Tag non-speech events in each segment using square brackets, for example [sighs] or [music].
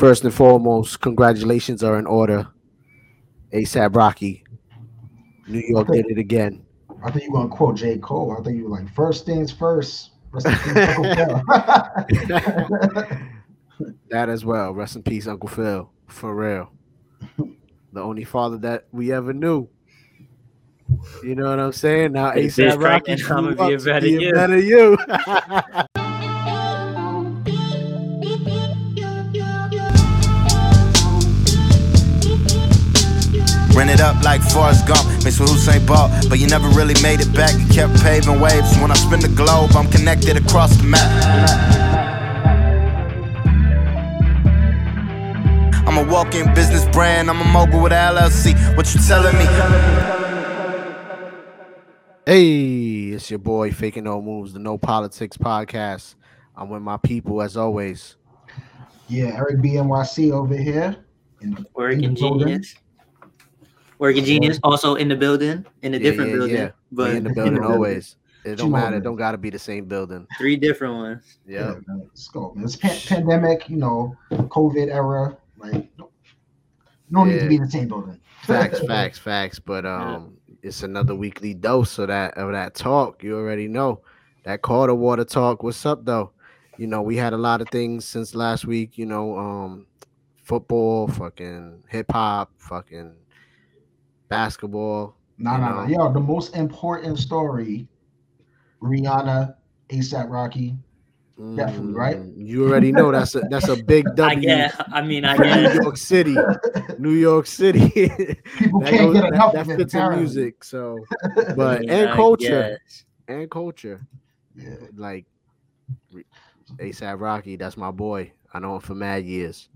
First and foremost, congratulations are in order. ASAP Rocky. New York did it again. I think you were gonna quote J. Cole. I think you were like, first things first. Rest in peace, [laughs] [laughs] That as well. Rest in peace, Uncle Phil. For real. [laughs] The only father that we ever knew. You know what I'm saying? Now Hey, ASAP Rocky cracking, I'ma be a better be you. better you. Ran it up like Forrest Gump, mixed with Usain Bolt, but you never really made it back. You kept paving waves. When I spin the globe, I'm connected across the map. I'm a walking business brand. I'm a mogul with a LLC. What you telling me? Hey, it's your boy Faking No Moves, the No Politics Podcast. I'm with my people as always. yeah, Erik BNYC over here. In, in the genius. Working genius also in the building, in a Yeah, different yeah, building, yeah. but we in the [laughs] building always. It don't matter. It don't gotta be the same building. three different ones. Yeah. Yeah, man, let's go. It's pan- pandemic, you know, COVID era. Like, no, no need Yeah. to be in the same building. [laughs] Facts, facts, facts. But um it's another weekly dose of that of that talk. You already know. That Carter water talk. What's up though? You know, we had a lot of things since last week, you know, um football, fucking hip hop, fucking basketball. No, no, no. know. Yo, the most important story Rihanna, ASAP Rocky. Definitely, right? Mm, You already know that's a that's a big [laughs] I W guess. I mean, I for [laughs] New. York City. New York City. People that, can't goes- get that- enough that of it. fits in music. So [laughs] I but mean, and culture. And culture. Yeah. Like ASAP Rocky, that's my boy. I know him for mad years.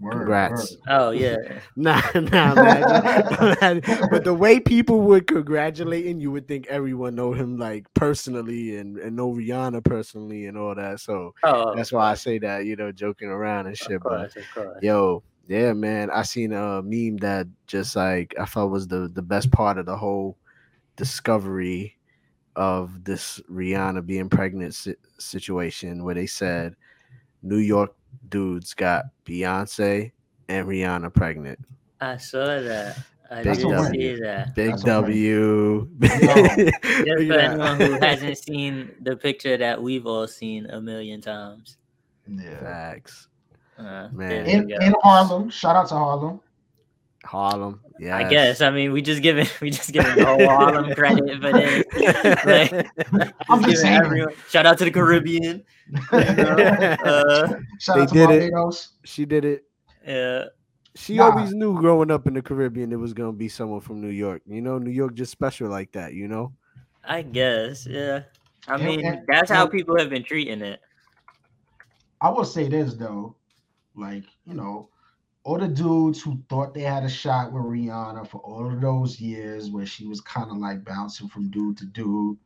Word, Congrats. word. Oh yeah. [laughs] Nah, nah, imagine. [laughs] but the way people would congratulate him, you would think everyone know him like personally and, and know Rihanna personally and all that. So Oh, that's why I say that, you know, joking around and shit. of But of course. yo, yeah, man, I seen a meme that just like I felt was the the best part of the whole discovery of this Rihanna being pregnant si- situation, where they said New York dudes got Beyonce and Rihanna pregnant. I saw that. I Big did W. see that. Big That's a win. W. [laughs] Just for anyone who [laughs] hasn't seen the picture that we've all seen a million times. Yeah. Facts. Uh, Man. In, in Harlem, shout out to Harlem. Harlem. Yeah. I guess. I mean, we just give it. [laughs] we just giving the whole Harlem credit for this. [laughs] Like, [laughs] I'm just just giving saying. everyone- Shout out to the Caribbean. you know? Uh, Shout They out to did it. She did it. yeah. She Nah. always knew growing up in the Caribbean it was gonna be someone from New York. You know, New York just special like that, you know? I guess. Yeah. I Yeah, mean, and- that's how and- people have been treating it. I will say this though, like you know, all the dudes who thought they had a shot with Rihanna for all of those years, where she was kind of like bouncing from dude to dude,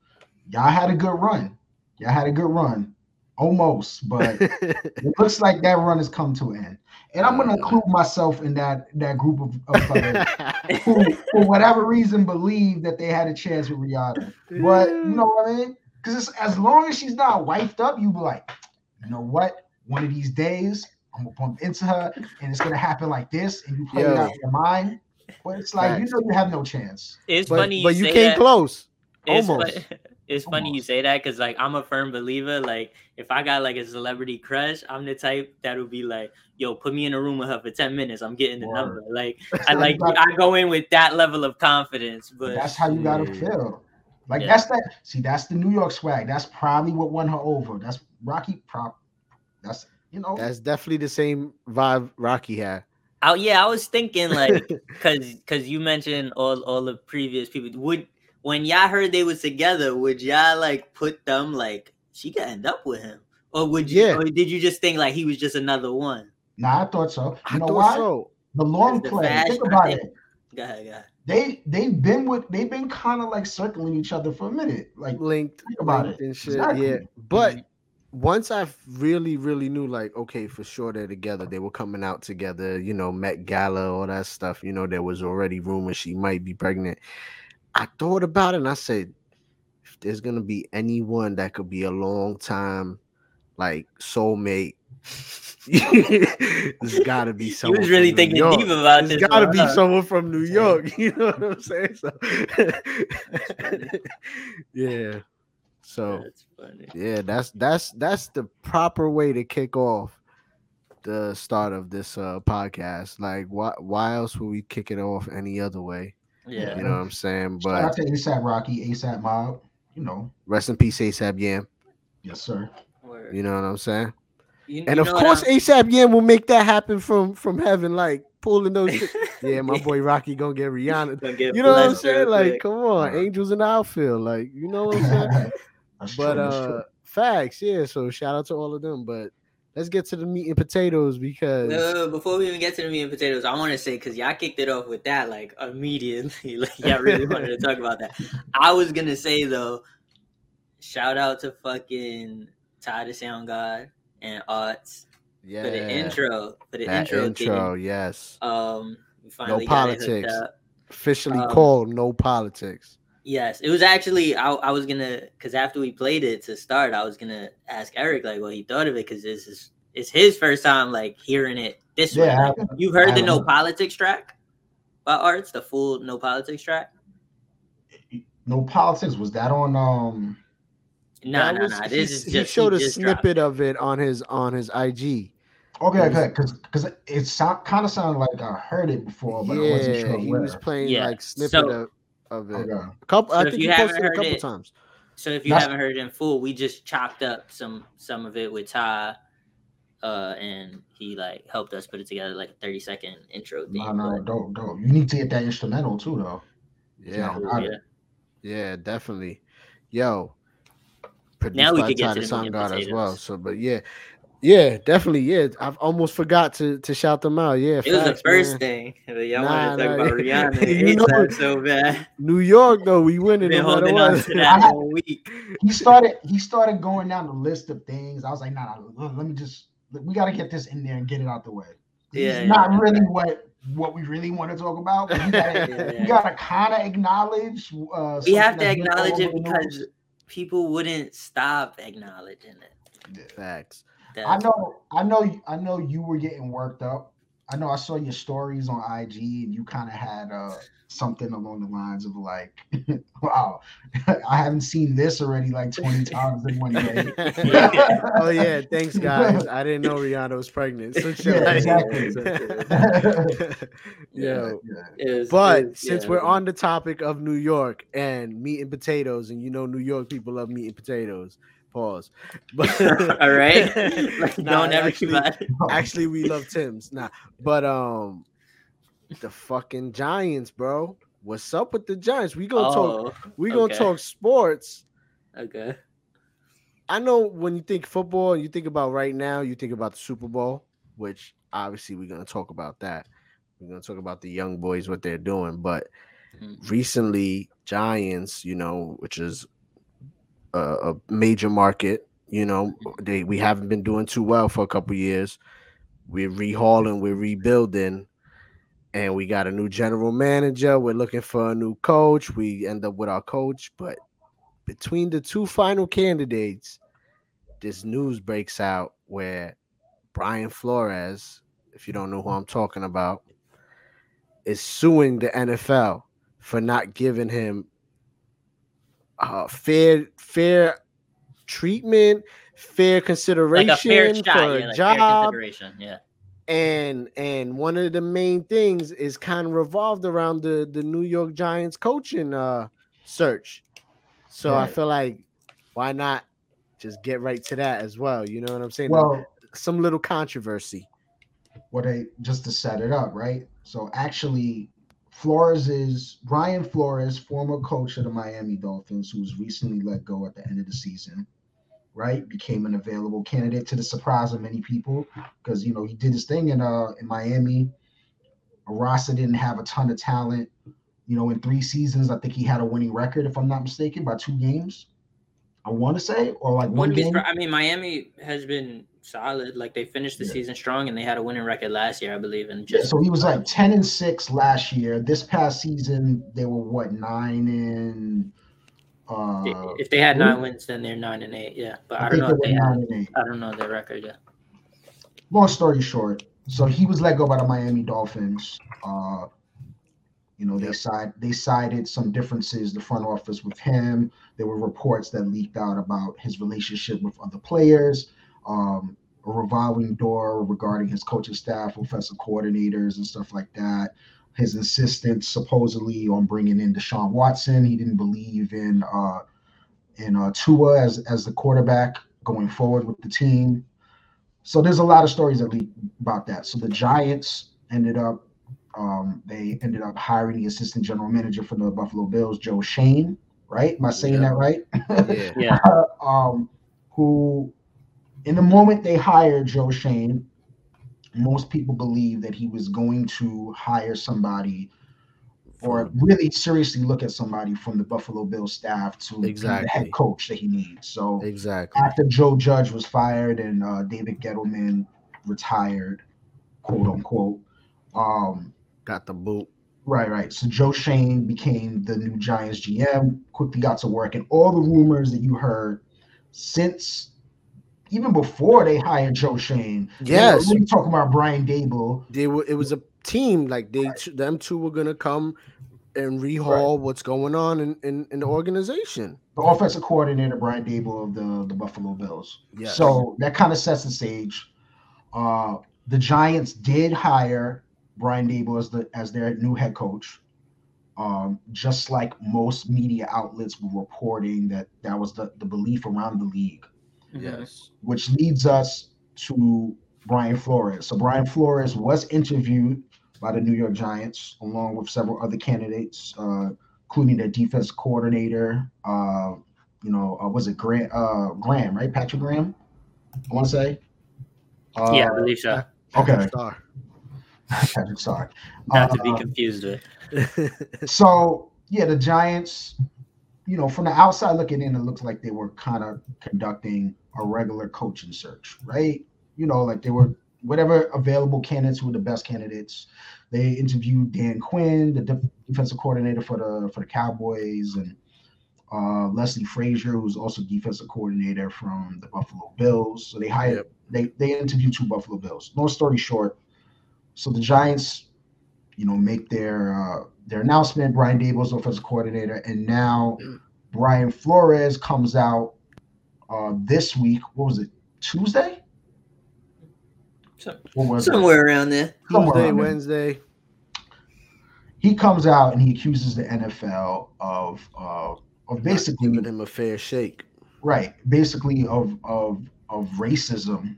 y'all had a good run. Y'all had a good run, almost, but [laughs] it looks like that run has come to an end. And I'm gonna Uh. include myself in that that group of, of who, for whatever reason, believe that they had a chance with Rihanna. But you know what I mean? Because as long as she's not wifed up, you be like, you know what? One of these days, I'm gonna bump into her, and it's gonna happen like this, and you play it Yo. out in your mind. But it's like Facts. you know you have no chance. It's but, funny you but you came that. close. It's, fu- Almost. [laughs] it's funny you say that because like I'm a firm believer. Like if I got like a celebrity crush, I'm the type that would be like, "Yo, put me in a room with her for ten minutes. I'm getting the Word. number." Like [laughs] I like I go in with that level of confidence. But that's how you gotta shit. feel. Like Yeah. that's that. See, that's the New York swag. That's probably what won her over. That's Rocky prop. That's you know. That's definitely the same vibe Rocky had. oh yeah, I was thinking like [laughs] because because you mentioned all all the previous people. Would when y'all heard they was together, would y'all like put them like she could end up with him, or would you? Yeah. Or did you just think like he was just another one? nah, I thought so. You I know thought why? so. The long The play. fashion, Think about think- it. [laughs] Go ahead, go ahead. They they've been with they've been kind of like circling each other for a minute. Like Linked, Think about linked it. and shit. Exactly. Yeah. But Mhm. Once I really, really knew, like, okay, for sure they're together. They were coming out together, you know, Met Gala, all that stuff. You know, there was already rumors she might be pregnant. I thought about it and I said, if there's gonna be anyone that could be a long time, like soulmate There's got to be someone. He was really thinking York. deep about There's this. got to one, be huh? someone from New York. [laughs] You know what I'm saying? So, [laughs] yeah. So That's funny. yeah, that's that's that's the proper way to kick off the start of this uh podcast. Like, why why else would we kick it off any other way? Yeah. You know what I'm saying? Shout out But to ASAP Rocky, ASAP Mob. You know, rest in peace, ASAP Yam. yes, sir. Word. You know what I'm saying? You- And you of course, I'm- ASAP Yam will make that happen from from heaven, like pulling those. [laughs] yeah, my boy Rocky gonna get Rihanna. Gonna get You know what I'm saying? Like, come on, angels in the outfield. Like, you know what I'm saying? [laughs] That's but true, uh, true. facts, yeah. So shout out to all of them. But let's get to the meat and potatoes because Wait, wait, wait, before we even get to the meat and potatoes, I want to say because y'all kicked it off with that like immediately. [laughs] like y'all really wanted to talk about that. [laughs] I was gonna say though, shout out to fucking Ty the Sound God and Arts yeah, for the intro for the that intro. intro, thing. yes, Um, we finally got it politics. up. officially um, called no politics. Yes, it was actually I, I was gonna because after we played it to start, I was gonna ask Erik like what he thought of it because this is it's his first time like hearing it this way. Yeah, I Like, you've heard I the No haven't. Politics track by Arts, the full No Politics track. No politics. Was that on? Um. No, That no, was- no. he, This is he showed he a just dropped snippet of it on his on his IG. Okay, okay, because because it sound kind of sounded like I heard it before, but I wasn't yeah, sure he where. was playing Yeah, like snippet so- of, of it. Okay. A couple, So I think you he posted it a couple it- times. So if you That's- haven't heard it in full, we just chopped up some some of it with Ty, uh, and he like helped us put it together like a thirty second intro thing. No, no, but- don't, don't. You need to get that instrumental too, though. Yeah, No, yeah. yeah, definitely. Yo, Now we produced by could get Ty to the the Sound meat and God as well. So, but yeah, yeah, definitely. Yeah, I've almost forgot to to shout them out. Yeah, It was the first man. thing. But y'all Nah, wanted to talk nah, about Rihanna [laughs] you know- so bad. New York though, we winning Been no matter holding on to that all week. [laughs] He started. He started going down the list of things. I was like, nah, nah let, let me just. We got to get this in there and get it out the way. Yeah, it's yeah, not yeah. really what what we really want to talk about. But we gotta, [laughs] Yeah, yeah. gotta kind of acknowledge. Uh, We have to something that's been all acknowledge it because people wouldn't stop acknowledging it. Facts. I know, I know, I know you were getting worked up. I know I saw your stories on IG and you kind of had uh something along the lines of like, [laughs] wow, [laughs] I haven't seen this already like 20 [laughs] times in one day. oh yeah, thanks guys. I didn't know Rihanna was pregnant. So shit Yeah, like- exactly. Yo, it was- but it was- since yeah, we're on the topic of New York and meat and potatoes, and you know New York people love meat and potatoes. Pause. [laughs] But all right, [laughs] like, Nah, don't actually, everybody. actually we love Tim's. Nah, but um, the fucking Giants, bro. What's up with the Giants? We gonna talk. Oh, We gonna okay. talk sports. okay. I know when you think football, you think about right now, you think about the Super Bowl, which obviously we're gonna talk about that. We're gonna talk about the young boys, what they're doing. But Mhm. recently, Giants, you know, which is a, a major market, you know, mm-hmm. they we haven't been doing too well for a couple years. We're rehauling, we're rebuilding, and we got a new general manager. We're looking for a new coach. We end up with our coach, but between the two final candidates, this news breaks out where Brian Flores, if you don't know who I'm talking about, is suing the NFL for not giving him uh, fair fair treatment, fair consideration Like a fair shot, for yeah, a like fair job consideration, yeah. and and one of the main things is kind of revolved around the the New York Giants coaching uh search. So I feel like why not just get right to that as well? You know what I'm saying? well, Some little controversy. what they just to set it up, right? So actually, Flores is Brian Flores, former coach of the Miami Dolphins, who was recently let go at the end of the season, right? Became an available candidate to the surprise of many people because you know he did his thing in uh in Miami. Arasa didn't have a ton of talent. You know, in three seasons, I think he had a winning record, if I'm not mistaken, by two games. I want to say, or like one Wouldn't game. I mean, Miami has been solid. Like they finished the Yeah. season strong, and they had a winning record last year, I believe. And Yeah, just so he was like 10 and 6 last year. This past season, they were what, 9 and uh if they had nine wins, then they're nine and eight. Yeah, but I, I don't know they they have, 9 and 8. I don't know their record Yeah. long story short, so he was let go by the Miami Dolphins. Uh, you know, they side they cited some differences, the front office with him. There were reports that leaked out about his relationship with other players, um, a revolving door regarding his coaching staff, offensive coordinators, and stuff like that. His insistence supposedly on bringing in Deshaun Watson. He didn't believe in uh, in uh, Tua as as the quarterback going forward with the team. So there's a lot of stories that leak about that. So the Giants ended up um, they ended up hiring the assistant general manager for the Buffalo Bills, Joe Schoen. Right? Am I saying Yeah. that right? Yeah. Yeah. [laughs] um, who, in the moment they hired Joe Schoen, most people believe that he was going to hire somebody or really seriously look at somebody from the Buffalo Bills staff to be the head coach that he needs. So Exactly. after Joe Judge was fired and uh, David Gettleman retired, quote unquote, um, Got the boot. Right, right. So Joe Schoen became the new Giants GM, quickly got to work, and all the rumors that you heard since even before they hired Joe Schoen. Yes. We talking about Brian Daboll. They were. It was a team. Like they, t- them two were gonna come and rehaul what's going on in, in in the organization. the offensive coordinator Brian Daboll of the, the Buffalo Bills. Yes. So that kind of sets the stage. Uh, the Giants did hire Brian Daboll as the as their new head coach. Um, just like most media outlets were reporting that that was the, the belief around the league, Yes. which leads us to Brian Flores. So Brian Flores was interviewed by the New York Giants along with several other candidates, uh, including their defense coordinator. Uh, you know, uh, was it Graham, uh, Graham, right? Patrick Graham, I want to say. Uh, yeah, I believe so. Okay. Star. Patrick, sorry. [laughs] Not to be Uh, confused with. [laughs] So yeah, the Giants, you know, from the outside looking in, it looks like they were kind of conducting a regular coaching search, right? You know, like they were whatever available candidates were the best candidates. They interviewed Dan Quinn, the def- defensive coordinator for the for the Cowboys, and uh, Leslie Frazier, who's also defensive coordinator from the Buffalo Bills. So they hired Yep. they they interviewed two Buffalo Bills. Long story short, so the Giants, you know, make their uh, their announcement. Brian Daboll's offensive coordinator, and now Brian Flores comes out uh, this week. What was it? Tuesday? So- What was it? Somewhere around there. Somewhere Tuesday, around there. Wednesday. He comes out and he accuses the NFL of uh, of basically giving them a fair shake. right basically of of of racism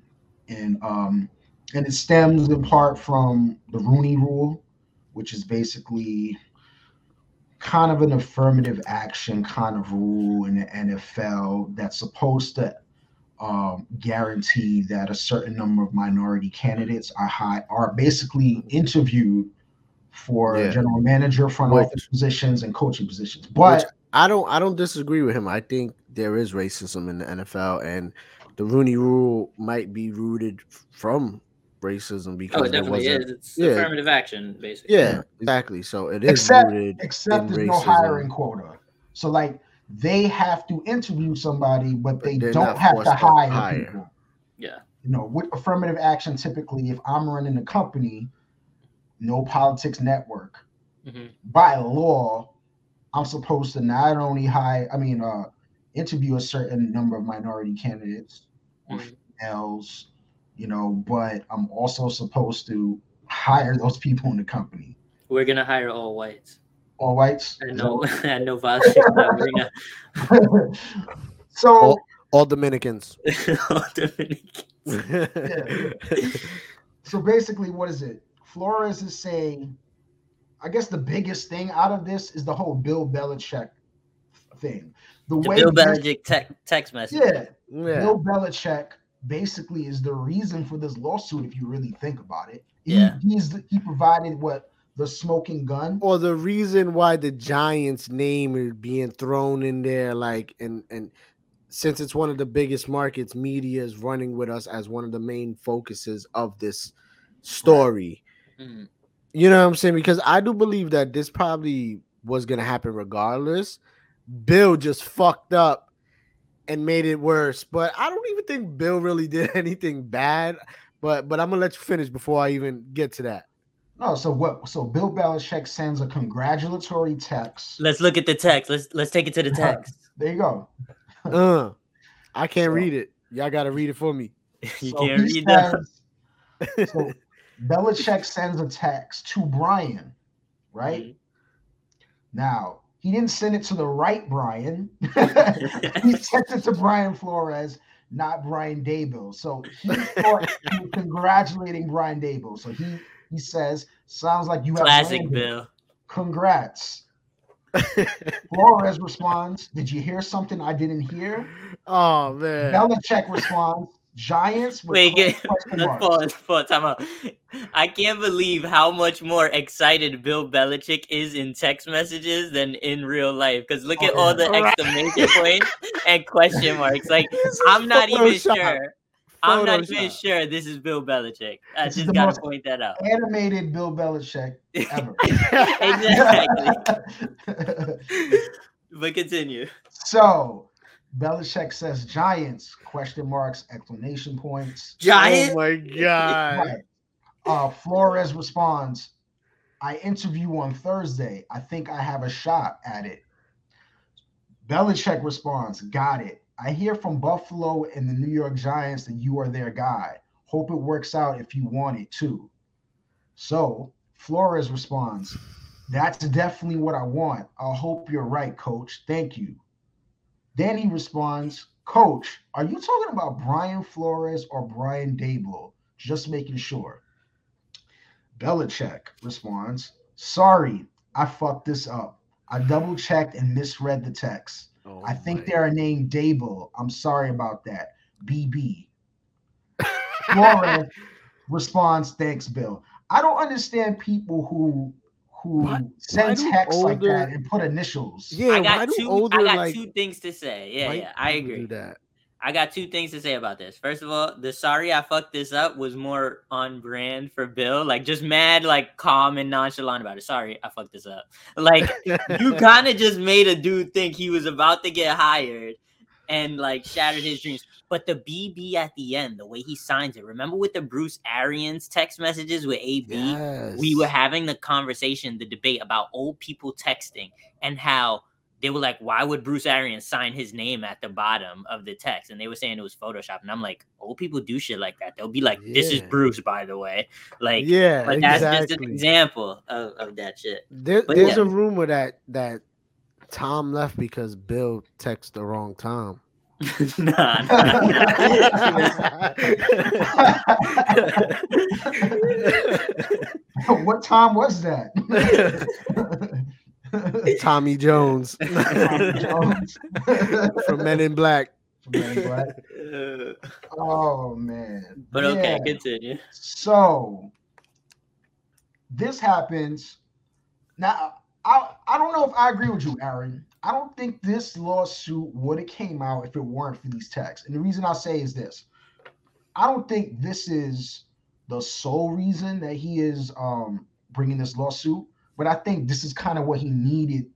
and um and it stems in part from the rooney rule which is basically kind of an affirmative action kind of rule in the nfl that's supposed to um, guarantee that a certain number of minority candidates are high are basically interviewed for Yeah. general manager front Which- office positions and coaching positions but Which I don't I don't disagree with him. I think there is racism in the NFL and the Rooney rule might be rooted from racism because Oh, it definitely was a- is. It's yeah. affirmative action, basically. Yeah, exactly. So it is Except- rooted except in there's no hiring quota. So like they have to interview somebody, but But they they're don't have to to hire, hire. people. Yeah. You know, with affirmative action, typically, if I'm running a company, no politics network, hmm by law, I'm supposed to not only hire, I mean, uh, interview a certain number of minority candidates or Mhm. females, you know, but I'm also supposed to hire those people in the company. We're gonna hire all whites. All whites. I know. [laughs] I know. Gonna. [laughs] so All, all Dominicans. [laughs] all Dominicans. so basically what is it flores is saying i guess the biggest thing out of this is the whole bill belichick thing the The way Bill Belichick te- text message. yeah, yeah. bill belichick basically is the reason for this lawsuit if you really think about it He- Yeah. he's the, he provided what the smoking gun or the reason why the Giants name is being thrown in there, like and and since it's one of the biggest markets, media is running with us as one of the main focuses of this story. Mhm. You know what I'm saying? Because I do believe that this probably was gonna happen regardless. Bill just fucked up and made it worse, but I don't even think Bill really did [laughs] anything bad. But but I'm gonna let you finish before I even get to that. No, so what? So Bill Belichick sends a congratulatory text. Let's look at the text. Let's let's take it to the text. There you go. Uh, I can't So- read it. Y'all gotta read it for me. [laughs] you So can't he read that. says- so [laughs] Belichick sends a text to Brian, right? Mm-hmm. Now, he didn't send it to the right Brian. [laughs] he sent it to Brian Flores, not Brian Daboll. So he thought he was congratulating Brian Daboll. So he he says, sounds like you have Classic landed. Bill. Congrats. [laughs] Flores responds, Did you hear something I didn't hear? oh man. Belichick responds, Giants. with Wait, get, [laughs] let's pause. Pause. Time out. I can't believe how much more excited Bill Belichick is in text messages than in real life. Because look at Oh, all the yeah. exclamation points and question marks. Like [laughs] I'm not even Photoshop. sure. I'm not even sure this is Bill Belichick. I This just gotta point that out. Animated Bill Belichick ever. [laughs] Exactly. But continue. so Belichick says Giants question marks exclamation points. Giant. Oh my god. Right. Uh, Flores responds, I interview on Thursday. I think I have a shot at it. Belichick responds, Got it. I hear from Buffalo and the New York Giants that you are their guy. Hope it works out if you want it too. So Flores responds, That's definitely what I want. I hope you're right, coach. Thank you. Then he responds, Coach, are you talking about Brian Flores or Brian Daboll? Just making sure. Belichick responds, Sorry, I fucked this up. I double checked and misread the text. Oh I think they are named Daboll. I'm sorry about that. BB. Flores [laughs] responds, Thanks, Bill. I don't understand people who who Why- send why do texts like that and put initials. Yeah, I got two. older I got like two things to say. Yeah, yeah, I agree. Do that. I got two things to say about this. First of all, the sorry I fucked this up was more on brand for Bill. Like just mad, like calm and nonchalant about it. Sorry, I fucked this up. Like you [laughs] kind of just made a dude think he was about to get hired and like shattered his dreams. But the BB at the end, the way he signs it, remember with the Bruce Arians text messages with AB? Yes. we were having the conversation, the debate about old people texting and how they were like, why would Bruce Arians sign his name at the bottom of the text? And they were saying it was Photoshop. And I'm like, old people do shit like that. They'll be like, this is Bruce, by the way. Like, yeah, but that's exactly. just an example of, of that shit. There, there's yeah. a rumor that that Tom left because Bill texted the wrong Tom. [laughs] nah, [laughs] what time was that? [laughs] Tommy Jones Jones. from Men in Black. Man, Oh man. but okay, Yeah. continue. So this happens. Now I I don't know if I agree with you, Aaron. I don't think this lawsuit would have came out if it weren't for these texts. And the reason I say is this. I don't think this is the sole reason that he is um bringing this lawsuit, but I think this is kind of what he needed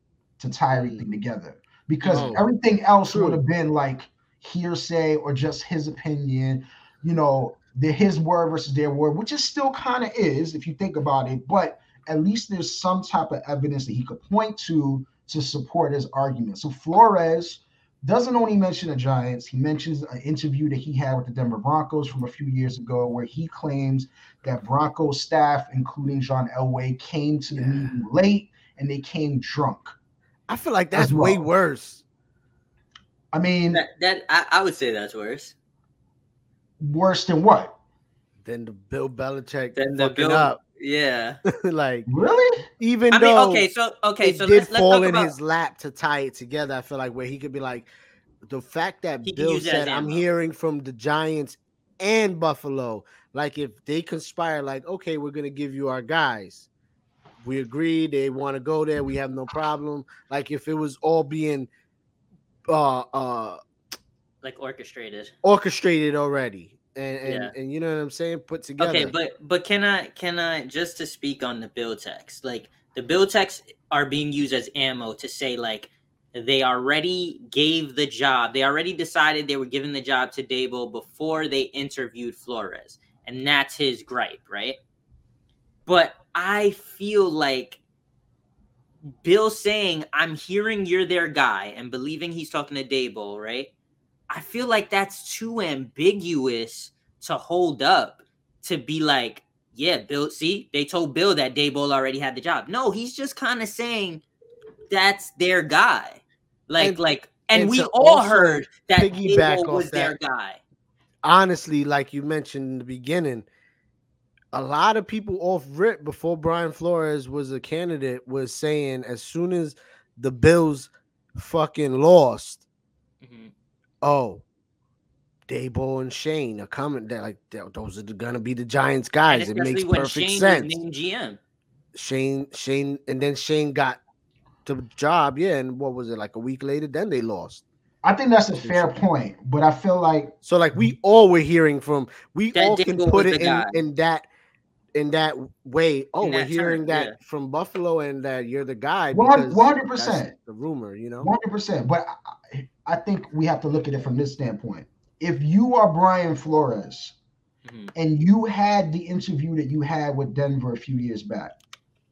to tie everything together because Oh, everything else would have been like hearsay or just his opinion you know, the his word versus their word, which is still kind of is if you think about it, but at least there's some type of evidence that he could point to to support his argument. So Flores doesn't only mention the Giants, he mentions an interview that he had with the Denver Broncos from a few years ago where he claims that Broncos staff, including John Elway, came to the Yeah. meeting late and they came drunk. I feel like As that's way worse. I mean, That, that I, I would say that's worse. worse than what? than the Bill Belichick Then the fucking Bill, up. Yeah. [laughs] like Really? even I mean, though okay, so okay, it so did let's, let's fall in about his lap to tie it together. I feel like where he could be like, the fact that He Bill use it said, "I'm hearing from the Giants and Buffalo." Like if they conspire, like, okay, we're gonna give you our guys. We agree they want to go there. We have no problem. Like if it was all being uh uh like orchestrated. orchestrated already, and and, Yeah. and you know what I'm saying, put together. Okay, but but can I can I just to speak on the bill text? Like the bill texts are being used as ammo to say like they already gave the job. They already decided they were giving the job to Daboll before they interviewed Flores. and that's his gripe, right? But I feel like Bill saying, I'm hearing you're their guy and believing he's talking to Daboll, right? I feel like that's too ambiguous to hold up to be like, yeah, Bill, see, they told Bill that Daboll already had the job. No, he's just kind of saying that's their guy. Like, And- like, and, and we all heard that off was their guy. honestly, like you mentioned in the beginning, a lot of people off rip before Brian Flores was a candidate was saying as soon as the Bills fucking lost, Mhm. Oh, Dabo and Schoen are coming. They're like they're- those are gonna be the Giants guys. It makes perfect Schoen sense. named GM. Schoen, Schoen, and then Schoen got the job. Yeah, and what was it like a week later? Then they lost. I think that's a fair point, but I feel like So like we all were hearing from we That all can put it in, in that in that way. Oh, In we're hearing term, that yeah. from Buffalo and that you're the guy. 100%. The rumor, you know. One hundred percent. But I, I think we have to look at it from this standpoint. If you are Brian Flores Mhm. and you had the interview that you had with Denver a few years back,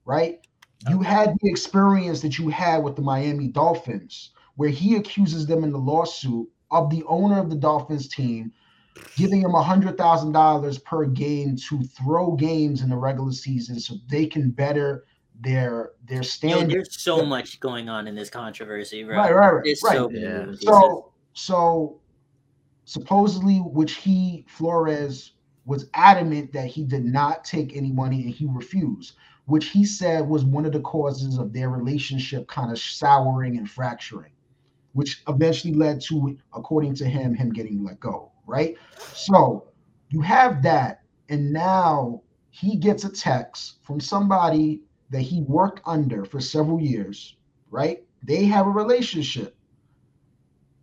right? You Okay. had the experience that you had with the Miami Dolphins, where he accuses them in the lawsuit of the owner of the Dolphins team giving him a hundred thousand dollars per game to throw games in the regular season so they can better their their Yo, there's so much going on in this controversy, bro. Right, right, right, There's right. so Yeah. So, so supposedly, which he Flores was adamant that he did not take any money and he refused, which he said was one of the causes of their relationship kind of souring and fracturing, which eventually led to, according to him, him getting let go. Right. So you have that, and now he gets a text from somebody that he worked under for several years. Right. They have a relationship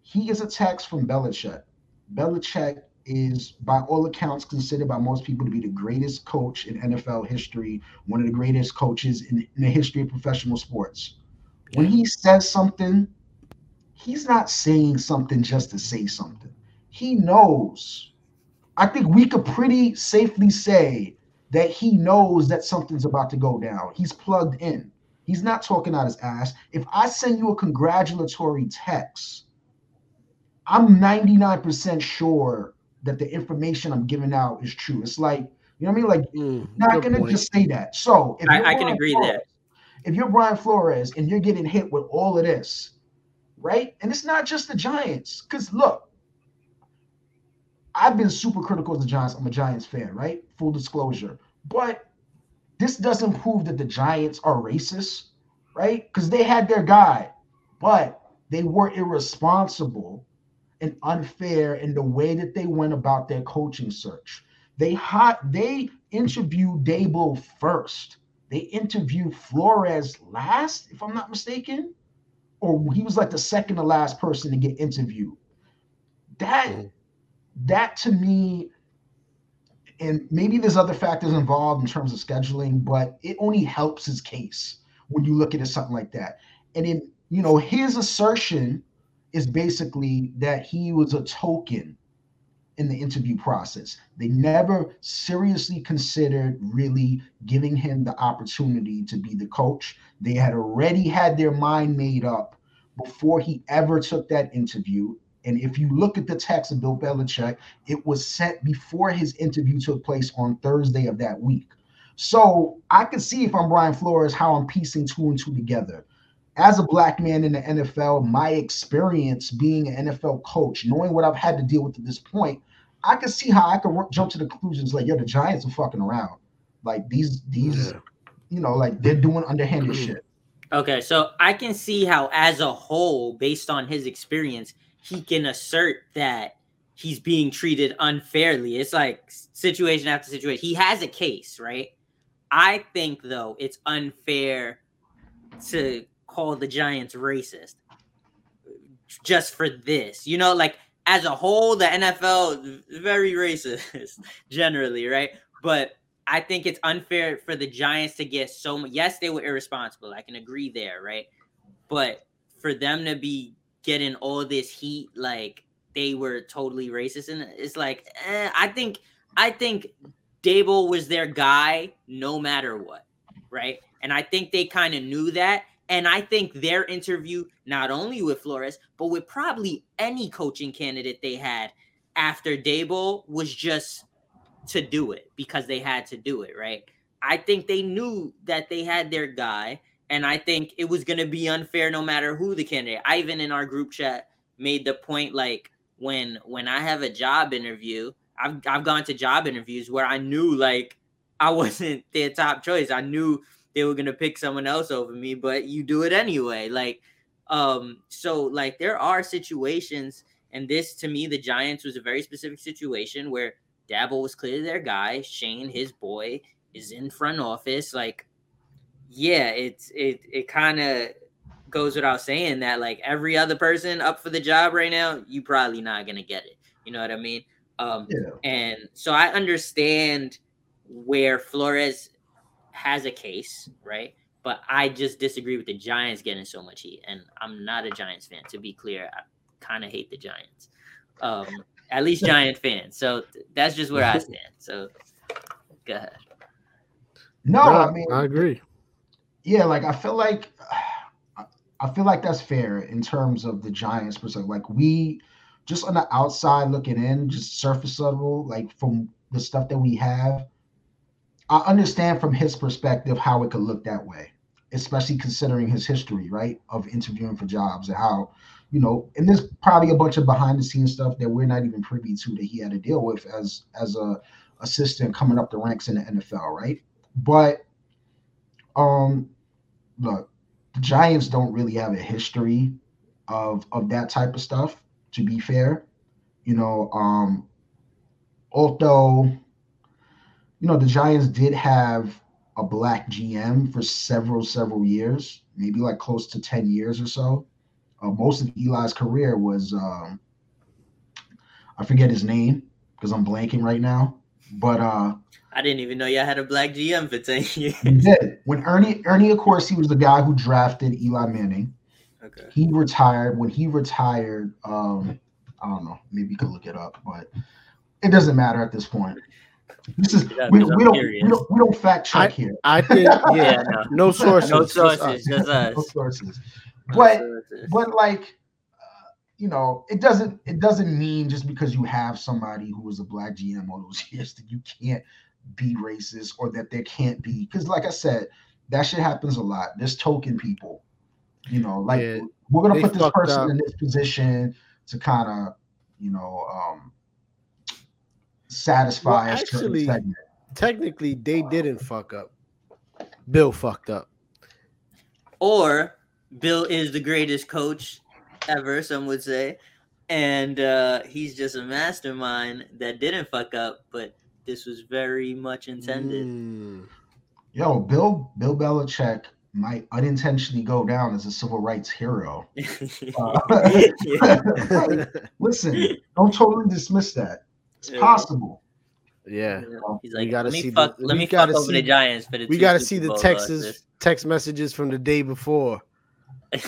he gets a text from Belichick. Belichick is, by all accounts, considered by most people to be the greatest coach in NFL history, one of the greatest coaches in, in the history of professional sports. When he says something, he's not saying something just to say something. He knows. I think we could pretty safely say that he knows that something's about to go down. He's plugged in. He's not talking out his ass. If I send you a congratulatory text, I'm 99% sure that the information I'm giving out is true. It's like, you know what I mean? Like, Mm, not gonna point. just say that. So if I- I can agree Flores, there. If you're Brian Flores and you're getting hit with all of this, right? And it's not just the Giants, because look, I've been super critical of the Giants. I'm a Giants fan, right? Full disclosure. But this doesn't prove that the Giants are racist, right? Because they had their guy, but they were irresponsible and unfair in the way that they went about their coaching search. They hot they interviewed Daboll first. They interviewed Flores last, if I'm not mistaken, or he was like the second to last person to get interviewed. That Mhm. That to me, and maybe there's other factors involved in terms of scheduling, but it only helps his case when you look at it something like that. And in you know his assertion is basically that he was a token in the interview process. They never seriously considered really giving him the opportunity to be the coach. They had already had their mind made up before he ever took that interview. And if you look at the text of Bill Belichick, it was sent before his interview took place on Thursday of that week. So I can see if I'm Brian Flores how I'm piecing two and two together as a black man in the NFL, my experience being an NFL coach, knowing what I've had to deal with at this point, I can see how I can work, jump to the conclusions like, yo, the Giants are fucking around. Like these, these, Yeah. you know, like they're doing underhanded mm-hmm. shit. Okay, so I can see how, as a whole, based on his experience, he can assert that he's being treated unfairly. It's like situation after situation. He has a case, right? I think, though, it's unfair to call the Giants racist just for this. You know, like as a whole, the NFL very racist [laughs] generally, right? But I think it's unfair for the Giants to get so much. Yes, they were irresponsible. I can agree there, right? But for them to be getting all this heat, like they were totally racist, and it's like, eh, I think, I think Daboll was their guy no matter what, right? And I think they kind of knew that. And I think their interview, not only with Flores, but with probably any coaching candidate they had after Daboll was just to do it because they had to do it, right? I think they knew that they had their guy, and I think it was going to be unfair no matter who the candidate. I even in our group chat made the point like when when I have a job interview, I've I've gone to job interviews where I knew like [laughs] I wasn't their top choice. I knew they were gonna pick someone else over me, but you do it anyway. Like, um, so like there are situations, and this to me, the Giants was a very specific situation where Daboll was clearly their guy. Schoen his boy, is in front office. Like, yeah, it's it it kind of goes without saying that like every other person up for the job right now, you probably not gonna get it. You know what I mean? Um, yeah. and so I understand where Flores has a case, right? But I just disagree with the Giants getting so much heat, and I'm not a Giants fan. To be clear, I kind of hate the Giants. Um, at least [laughs] Giant fans. So that's just where I stand. So go ahead. No, no I mean I agree. Yeah, like I feel like [sighs] I feel like that's fair in terms of the Giants perspective. Like we just on the outside looking in, just surface level, like from the stuff that we have, I understand from his perspective how it could look that way, especially considering his history, right, of interviewing for jobs and how, you know, and there's probably a bunch of behind the scenes stuff that we're not even privy to that he had to deal with as as a assistant coming up the ranks in the NFL, right? But um look, the Giants don't really have a history of of that type of stuff, to be fair. You know, um although you know, the Giants did have a black GM for several, several years, maybe like close to 10 years or so. Uh, most of Eli's career was, um, I forget his name because I'm blanking right now, but uh, I didn't even know y'all had a black GM for 10 years. We did. When Ernie, Ernie, of course, he was the guy who drafted Eli Manning. Okay. He retired. When he retired, um, I don't know, maybe you could look it up, but it doesn't matter at this point. This is we, we, don't, we, don't, we don't fact check I, here. I think [laughs] yeah, no, [laughs] no sources, no sources, just us. no sources. But but like you know, it doesn't it doesn't mean just because you have somebody who was a black GM all those [laughs] years that you can't be racist or that there can't be because like I said, that shit happens a lot. There's token people, you know, like yeah, we're gonna put this person up. in this position to kind of, you know, um satisfy well, actually, technically they didn't fuck up. Bill fucked up. Or Bill is the greatest coach ever, some would say. And uh, he's just a mastermind that didn't fuck up, but this was very much intended. Mm. Yo, Bill Bill Belichick might unintentionally go down as a civil rights hero. [laughs] Uh, [laughs] listen, don't totally dismiss that. It's yeah. possible. Yeah. He's like, gotta let me see fuck, the, let me fuck over the Giants for the We got to see the Texas text messages from the day before. [laughs]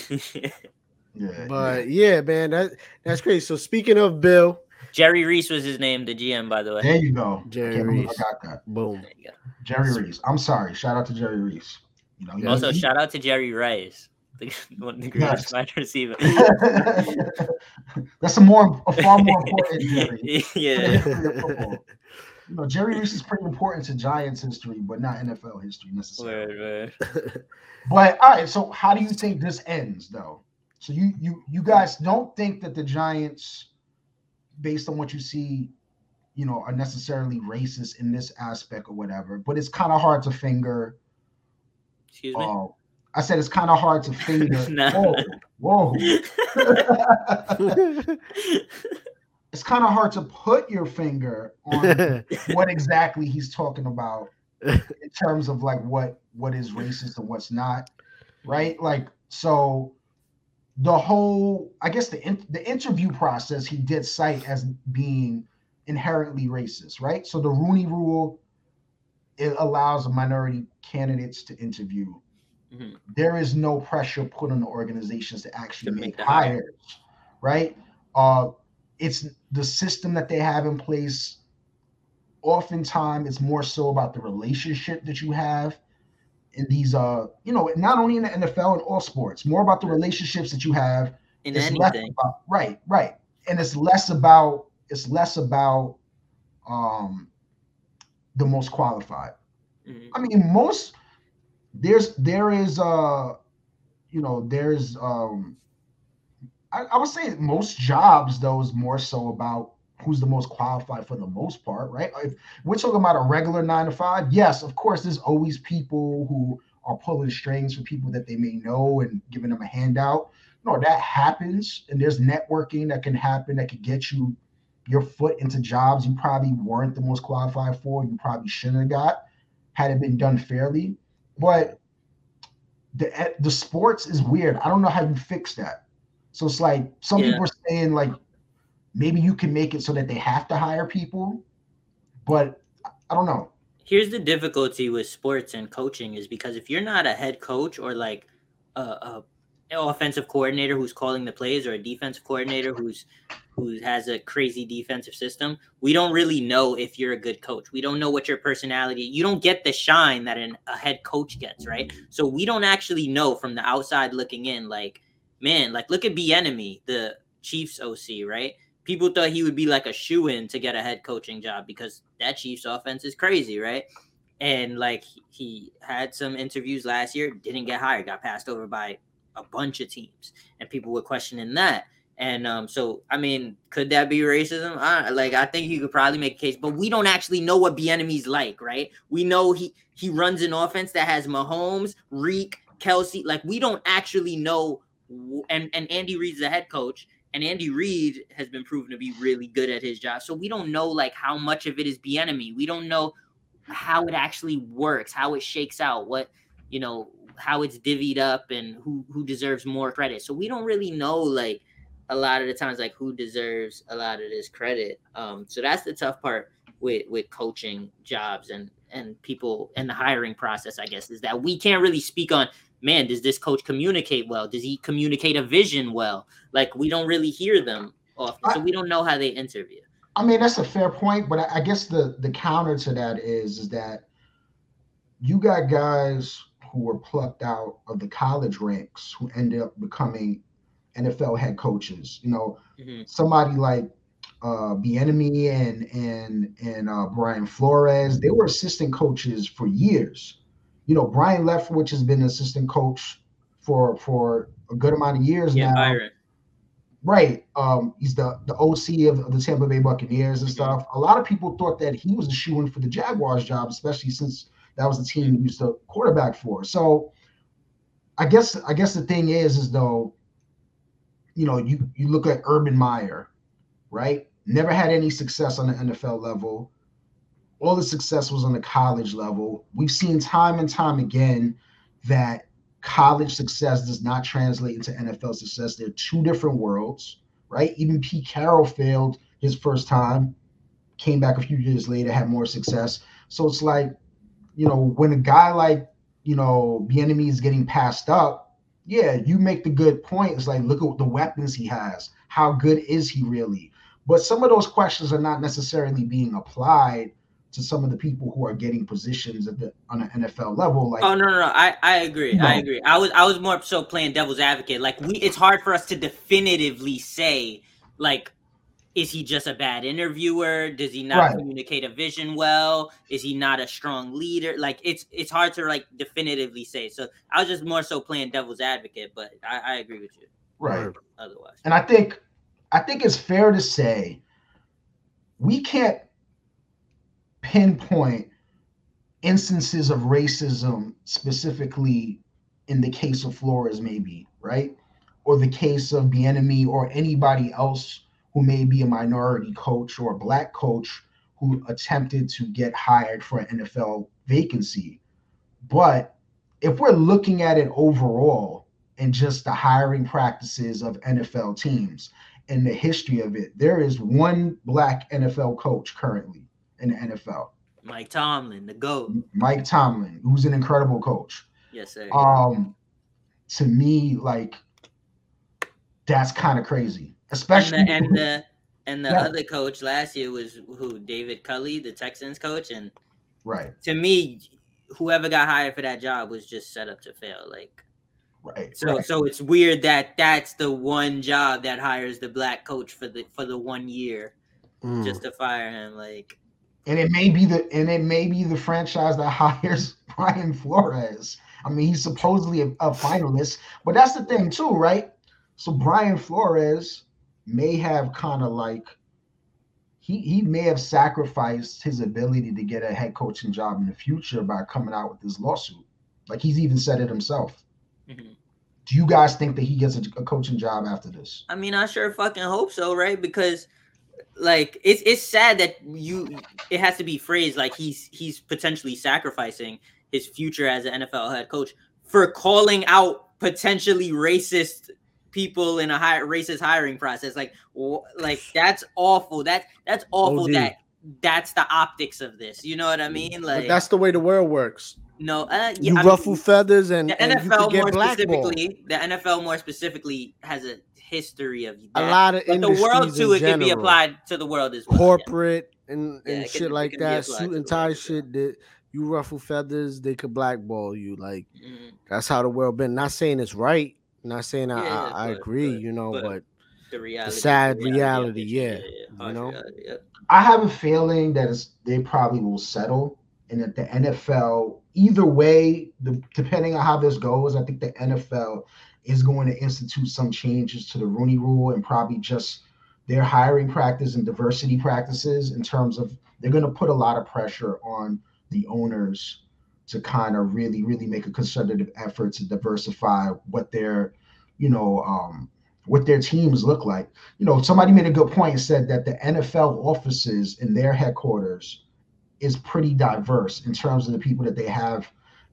yeah, but yeah. yeah, man, that that's crazy. So speaking of Bill, Jerry Reese was his name, the GM, by the way. There you go. Jerry Reese. I got that. Boom. Jerry Reese. I'm sorry. Shout out to Jerry Reese. You know. Also, he, shout out to Jerry Rice [laughs] the, one of the greatest yes. wide receiver. [laughs] That's a more, a far more important Jerry. [laughs] yeah. you know, Jerry Reese is pretty important to Giants history, but not NFL history necessarily. Right, right. but all right, so how do you think this ends, though? So you you you guys don't think that the Giants, based on what you see, you know, are necessarily racist in this aspect or whatever, but it's kind of hard to finger. Excuse me. Uh, I said it's kind of hard to finger. [laughs] Whoa, whoa. [laughs] it's kind of hard to put your finger on [laughs] what exactly he's talking about in terms of like what what is racist and what's not, right? Like so, the whole I guess the in, the interview process he did cite as being inherently racist, right? So the Rooney Rule it allows minority candidates to interview Mm-hmm. There is no pressure put on the organizations to actually to make, make hires, hire. right? Uh, it's the system that they have in place oftentimes it's more so about the relationship that you have in these uh you know not only in the NFL and all sports more about the relationships that you have in it's anything. about, right right and it's less about it's less about um the most qualified Mhm. I mean, most there's there is uh you know there's um I, I would say most jobs though is more so about who's the most qualified for the most part, right? If we're talking about a regular nine to five, yes, of course, there's always people who are pulling strings for people that they may know and giving them a handout. No, that happens, and there's networking that can happen that could get you your foot into jobs you probably weren't the most qualified for, you probably shouldn't have got had it been done fairly. But the the sports is weird. I don't know how you fix that. So it's like some Yeah. people are saying like maybe you can make it so that they have to hire people, but I- don't know. here's the difficulty with sports and coaching is because if you're not a head coach or like a, a offensive coordinator who's calling the plays or a defensive coordinator who's who has a crazy defensive system we don't really know if you're a good coach. We don't know what your personality you don't get the shine that an, a head coach gets right? So we don't actually know from the outside looking in like man like look at Bieniemy the chiefs oc right people thought he would be like a shoe in to get a head coaching job because that Chiefs offense is crazy, right? And like he- had some interviews last year, didn't get hired, got passed over by a bunch of teams, and people were questioning that. And um, so I mean, could that be racism? I, like I think you could probably make a case, but we don't actually know what Bieniemy's like, right? We know he he runs an offense that has Mahomes, Reek, Kelce. Like we don't actually know. And and Andy Reid's the head coach, and Andy Reid has been proven to be really good at his job. So we don't know like how much of it is Bieniemy. We don't know how it actually works, how it shakes out, what you know, how it's divvied up, and who who deserves more credit. So we don't really know like a lot of the times like who deserves a lot of this credit. Um, so that's the tough part with with coaching jobs and and people and the hiring process. I guess is that we can't really speak on. Man, does this coach communicate well? Does he communicate a vision well? Like we don't really hear them often, so we don't know how they interview. I mean, that's a fair point, but I, I guess the the counter to that is is that you got guys who were plucked out of the college ranks who ended up becoming NFL head coaches. You know, Mhm. somebody like uh Bieniemy and and and uh Brian Flores, they were assistant coaches for years. You know, Brian Leftwich has been assistant coach for for a good amount of years Yeah, now. Byron. Right. Um, he's the, the OC of, of the Tampa Bay Buccaneers and Mhm. stuff. A lot of people thought that he was a shoe in for the Jaguars job, especially since that was the team he used to quarterback for. So I guess I guess the thing is is though, you know, you you look at Urban Meyer, right? Never had any success on the NFL level. All the success was on the college level. We've seen time and time again that college success does not translate into NFL success. They're two different worlds, right? Even Pete Carroll failed his first time, came back a few years later, had more success. So it's like, you know, when a guy like, you know, Bieniemy is getting passed up, yeah, you make the good point. It's like, look at the weapons he has. How good is he really? But some of those questions are not necessarily being applied to some of the people who are getting positions at the on an NFL level. Like, Oh no, no, no. I, I agree. I agree. I was I was more so playing devil's advocate. Like we it's hard for us to definitively say like is he just a bad interviewer? Does he not Right. communicate a vision well? Is he not a strong leader? Like it's it's hard to like definitively say. So I was just more so playing devil's advocate, but I, I agree with you right. otherwise. And I think I think it's fair to say we can't pinpoint instances of racism specifically in the case of Flores, maybe, right? Or the case of Bieniemy or anybody else who may be a minority coach or a black coach who attempted to get hired for an NFL vacancy. But if we're looking at it overall and just the hiring practices of NFL teams and the history of it, there is one black NFL coach currently in the NFL, Mike Tomlin, the GOAT. Mike Tomlin, who's an incredible coach. Yes, sir. Um, to me, like that's kind of crazy, especially and the, and the [laughs] And the Yeah. other coach last year was who? David Culley, the Texans coach. And Right, to me, whoever got hired for that job was just set up to fail. Like right. so, right. so it's weird that that's the one job that hires the black coach for the for the one year Mm. just to fire him. Like and it may be the and it may be the franchise that [laughs] hires Brian Flores. I mean, he's supposedly a, a finalist, but that's the thing too, right? So Brian Flores may have kind of like he he may have sacrificed his ability to get a head coaching job in the future by coming out with this lawsuit. Like he's even said it himself. mhm. Do you guys think that he gets a, a coaching job after this? I mean, I sure fucking hope so, right? Because like it's it's sad that you it has to be phrased like he's he's potentially sacrificing his future as an NFL head coach for calling out potentially racist people in a high racist hiring process. Like like that's awful. That that's awful. OD. That that's the optics of this. You know what I mean? Like but that's the way the world works. no, uh, yeah, You I mean, ruffle feathers and, the and NFL get more specifically, the NFL more specifically has a history of that. A lot of but the world industries too, in it can be applied to the world as well. corporate and, Yeah, and it can- shit it like that, applied suit and tie world, yeah. shit that you ruffle feathers, they could blackball you. Like Mhm. that's how the world been. Not saying it's right, not saying I, Yeah, I, I but- agree, but- you know, but but, The reality, sad the reality, of it, yeah, you you know? reality, yeah. I have a feeling that it's, they probably will settle, and that the NFL, either way, the, depending on how this goes, I think the NFL is going to institute some changes to the Rooney Rule and probably just their hiring practice and diversity practices in terms of they're going to put a lot of pressure on the owners to kind of really, really make a concerted effort to diversify what their, you know, um, what their teams look like. You know, somebody made a good point and said that the NFL offices in their headquarters is pretty diverse in terms of the people that they have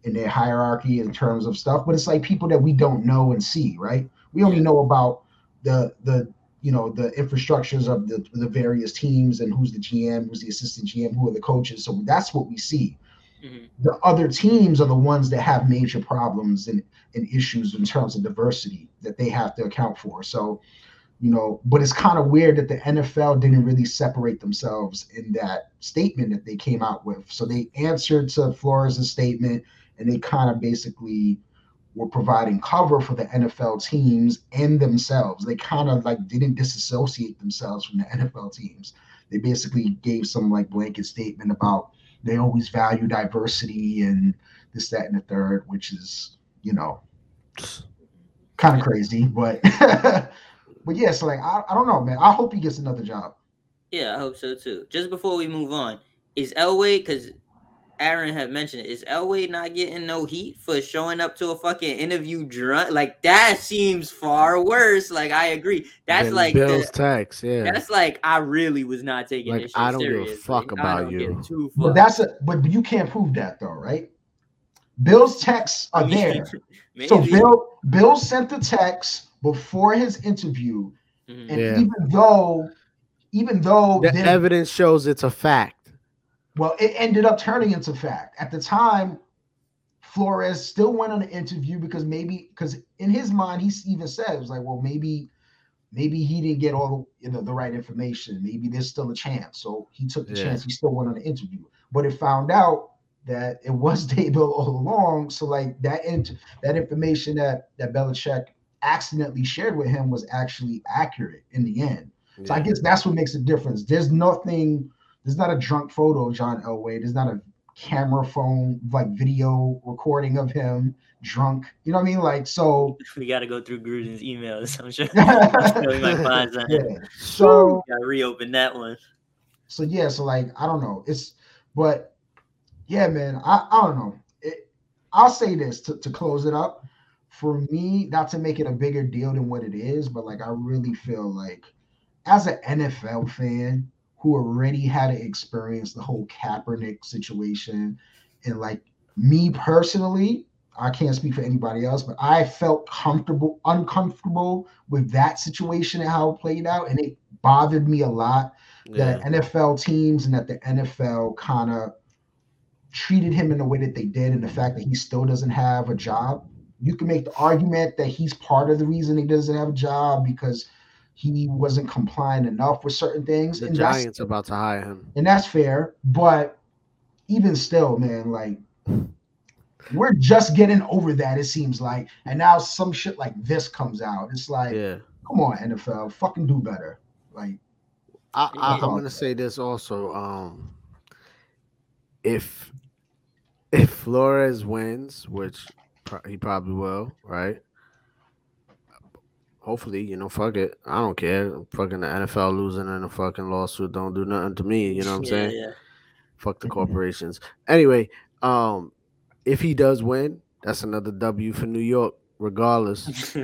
in their hierarchy in terms of stuff, but it's like people that we don't know and see, right? We only know about the the you know the infrastructures of the the various teams and who's the GM, who's the assistant GM, who are the coaches. So that's what we see. Mhm. The other teams are the ones that have major problems and, and issues in terms of diversity that they have to account for. So you know, but it's kind of weird that the NFL didn't really separate themselves in that statement that they came out with. So they answered to Flores' statement and they kind of basically were providing cover for the NFL teams and themselves. They kind of like didn't disassociate themselves from the NFL teams. They basically gave some like blanket statement about they always value diversity and this, that, and the third, which is, you know, kind of crazy, but [laughs] but yeah, so like I, I don't know, man. I hope he gets another job. Yeah, I hope so too. Just before we move on, is Elway because Aaron had mentioned it, is Elway not getting no heat for showing up to a fucking interview drunk? Like that seems far worse. Like I agree. That's then like Bill's the, tax, yeah. that's like I really was not taking Like, this shit I don't give a fuck I about you. Too But that's a but you can't prove that though, right? Bill's texts are there. [laughs] So Bill Bill sent the text before his interview, Mhm. and Yeah. even though even though the there- evidence shows it's a fact. Well, it ended up turning into fact. At the time, Flores still went on the interview because maybe because in his mind he even said it was like, well, maybe maybe he didn't get all the, you know the right information. Maybe there's still a chance. So he took the Yeah. chance. He still went on the interview, but it found out that it was [laughs] Daboll all along. So like that int- that information that that Belichick accidentally shared with him was actually accurate in the end. So I guess that's what makes a difference. There's nothing, there's not a drunk photo of John Elway. There's not a camera phone, like video recording of him drunk. You know what I mean? Like, so [laughs] we got to go through Gruden's emails. I'm sure yeah. [laughs] we might find something. So Got to reopen that one. so yeah, so like I don't know. It's but yeah, man, I, I don't know. It, I'll say this to, to close it up. For me, not to make it a bigger deal than what it is, but like I really feel like as an NFL fan who already had to experience the whole Kaepernick situation, and like me personally, I can't speak for anybody else, but I felt comfortable, uncomfortable with that situation and how it played out, and it bothered me a lot Yeah. that NFL teams and that the NFL kind of treated him in the way that they did, and the fact that he still doesn't have a job. You can make the argument that he's part of the reason he doesn't have a job because he wasn't compliant enough with certain things. The and Giants about to hire him. and that's fair. But even still, man, like we're just getting over that. It seems like, and now some shit like this comes out. It's like, Yeah. come on, NFL, fucking do better. Like, I, I, I'm gonna say this also. Um, if if Flores wins, which he probably will, right? Hopefully, you know, fuck it. I don't care. Fucking the NFL losing in a fucking lawsuit don't do nothing to me. You know what I'm yeah, saying? Yeah. Fuck the corporations. Anyway, um, if he does win, that's another W for New York, regardless. [laughs]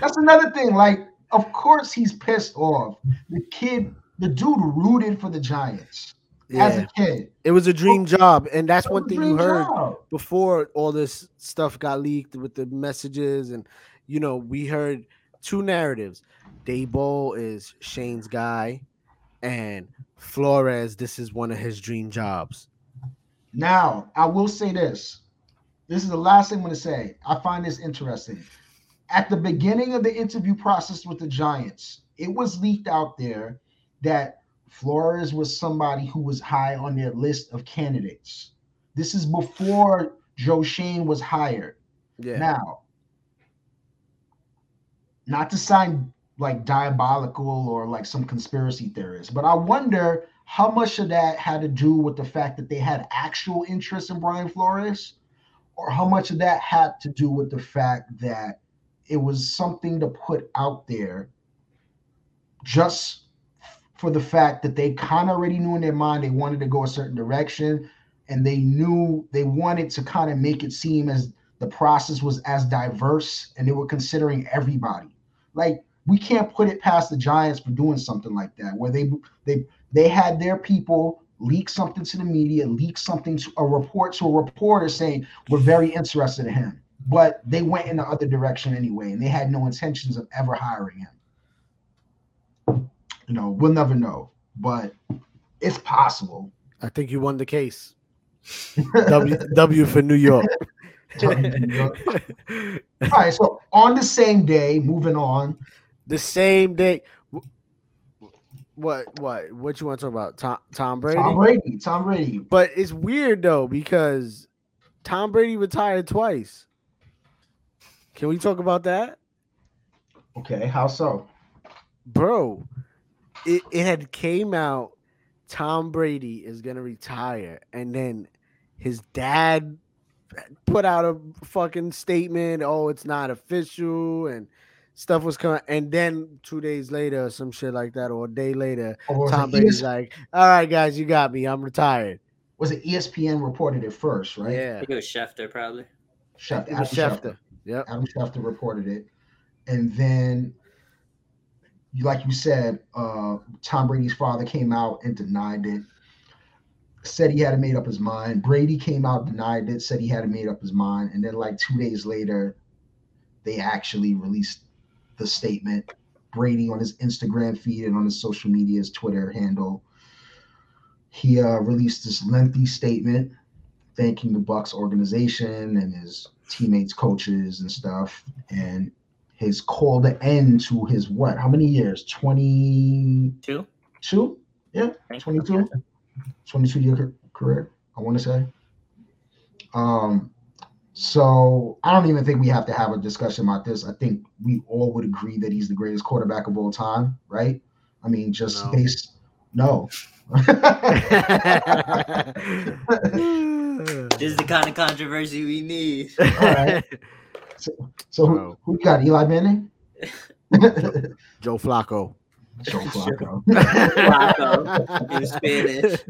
That's another thing. Like, of course he's pissed off. The kid, the dude rooted for the Giants as yeah, a kid. it was a dream job, and that's one thing you heard job. before all this stuff got leaked with the messages, and you know, we heard two narratives. Daboll is Schoen's guy, and Flores, this is one of his dream jobs. Now, I will say this. This is the last thing I'm going to say. I find this interesting. At the beginning of the interview process with the Giants, it was leaked out there that Flores was somebody who was high on their list of candidates. This is before Joe Schoen was hired. Yeah, Now, not to sound like diabolical or like some conspiracy theorist, but I wonder how much of that had to do with the fact that they had actual interest in Brian Flores, or how much of that had to do with the fact that it was something to put out there just for the fact that they kind of already knew in their mind they wanted to go a certain direction and they knew they wanted to kind of make it seem as the process was as diverse and they were considering everybody. Like we can't put it past the Giants for doing something like that, where they they they had their people leak something to the media, leak something to a report to a reporter saying we're very interested in him, but they went in the other direction anyway, and they had no intentions of ever hiring him. You know, we'll never know, but it's possible. I think you won the case. W [laughs] W for New York. All right, so on the same day, moving on, the same day. What what what you want to talk about? Tom Tom Brady. Tom Brady, Tom Brady. But it's weird though because Tom Brady retired twice. Can we talk about that, Okay, how so? bro? It it had came out. Tom Brady is gonna retire, and then his dad put out a fucking statement. Oh, it's not official, and stuff was coming. And then two days later, or some shit like that, or a day later, oh, Or Tom Brady's ES- like, "All right, guys, you got me. I'm retired." was it ESPN reported it first, right? Yeah, I Yeah, think it was Schefter probably. Schefter, it was Adam Schefter. Yep. Adam Schefter reported it, and then, you like you said, uh, Tom Brady's father came out and denied it. Said he hadn't made up his mind. Brady came out, denied it, said he hadn't made up his mind, and then like two days later, they actually released the statement. Brady on his Instagram feed and on his social media, his Twitter handle, he uh, released this lengthy statement thanking the Bucs organization and his teammates, coaches, and stuff, and his call to end to his what? How many years? Twenty-two. Two. Yeah, 22. 22 year career. I want to say. Um. So I don't even think we have to have a discussion about this. I think we all would agree that he's the greatest quarterback of all time, right? I mean, just No. based. No. [laughs] This is the kind of controversy we need. right. [laughs] So who, Bro. who you got? Eli Manning? [laughs] Joe Flacco. Joe [laughs] Flacco. [laughs] Flacco in Spanish.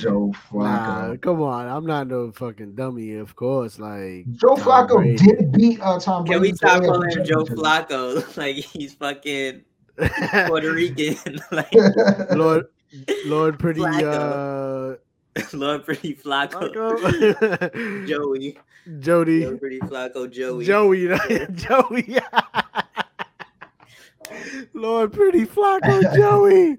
Joe nah, Flacco. come on. I'm not no fucking dummy, of course. Like Joe Tom Flacco Brady. did beat uh, Tom Can we to stop calling him Joe championship. Flacco? Like he's fucking Puerto Rican. like Lord, Lord, pretty. Flacco. uh [laughs] Lord Pretty Flacco. Flacco. [laughs] Joey. Jody, Lord Pretty Flacco Joey. Joey, [laughs] Joey. Lord, pretty Flacco, Joey.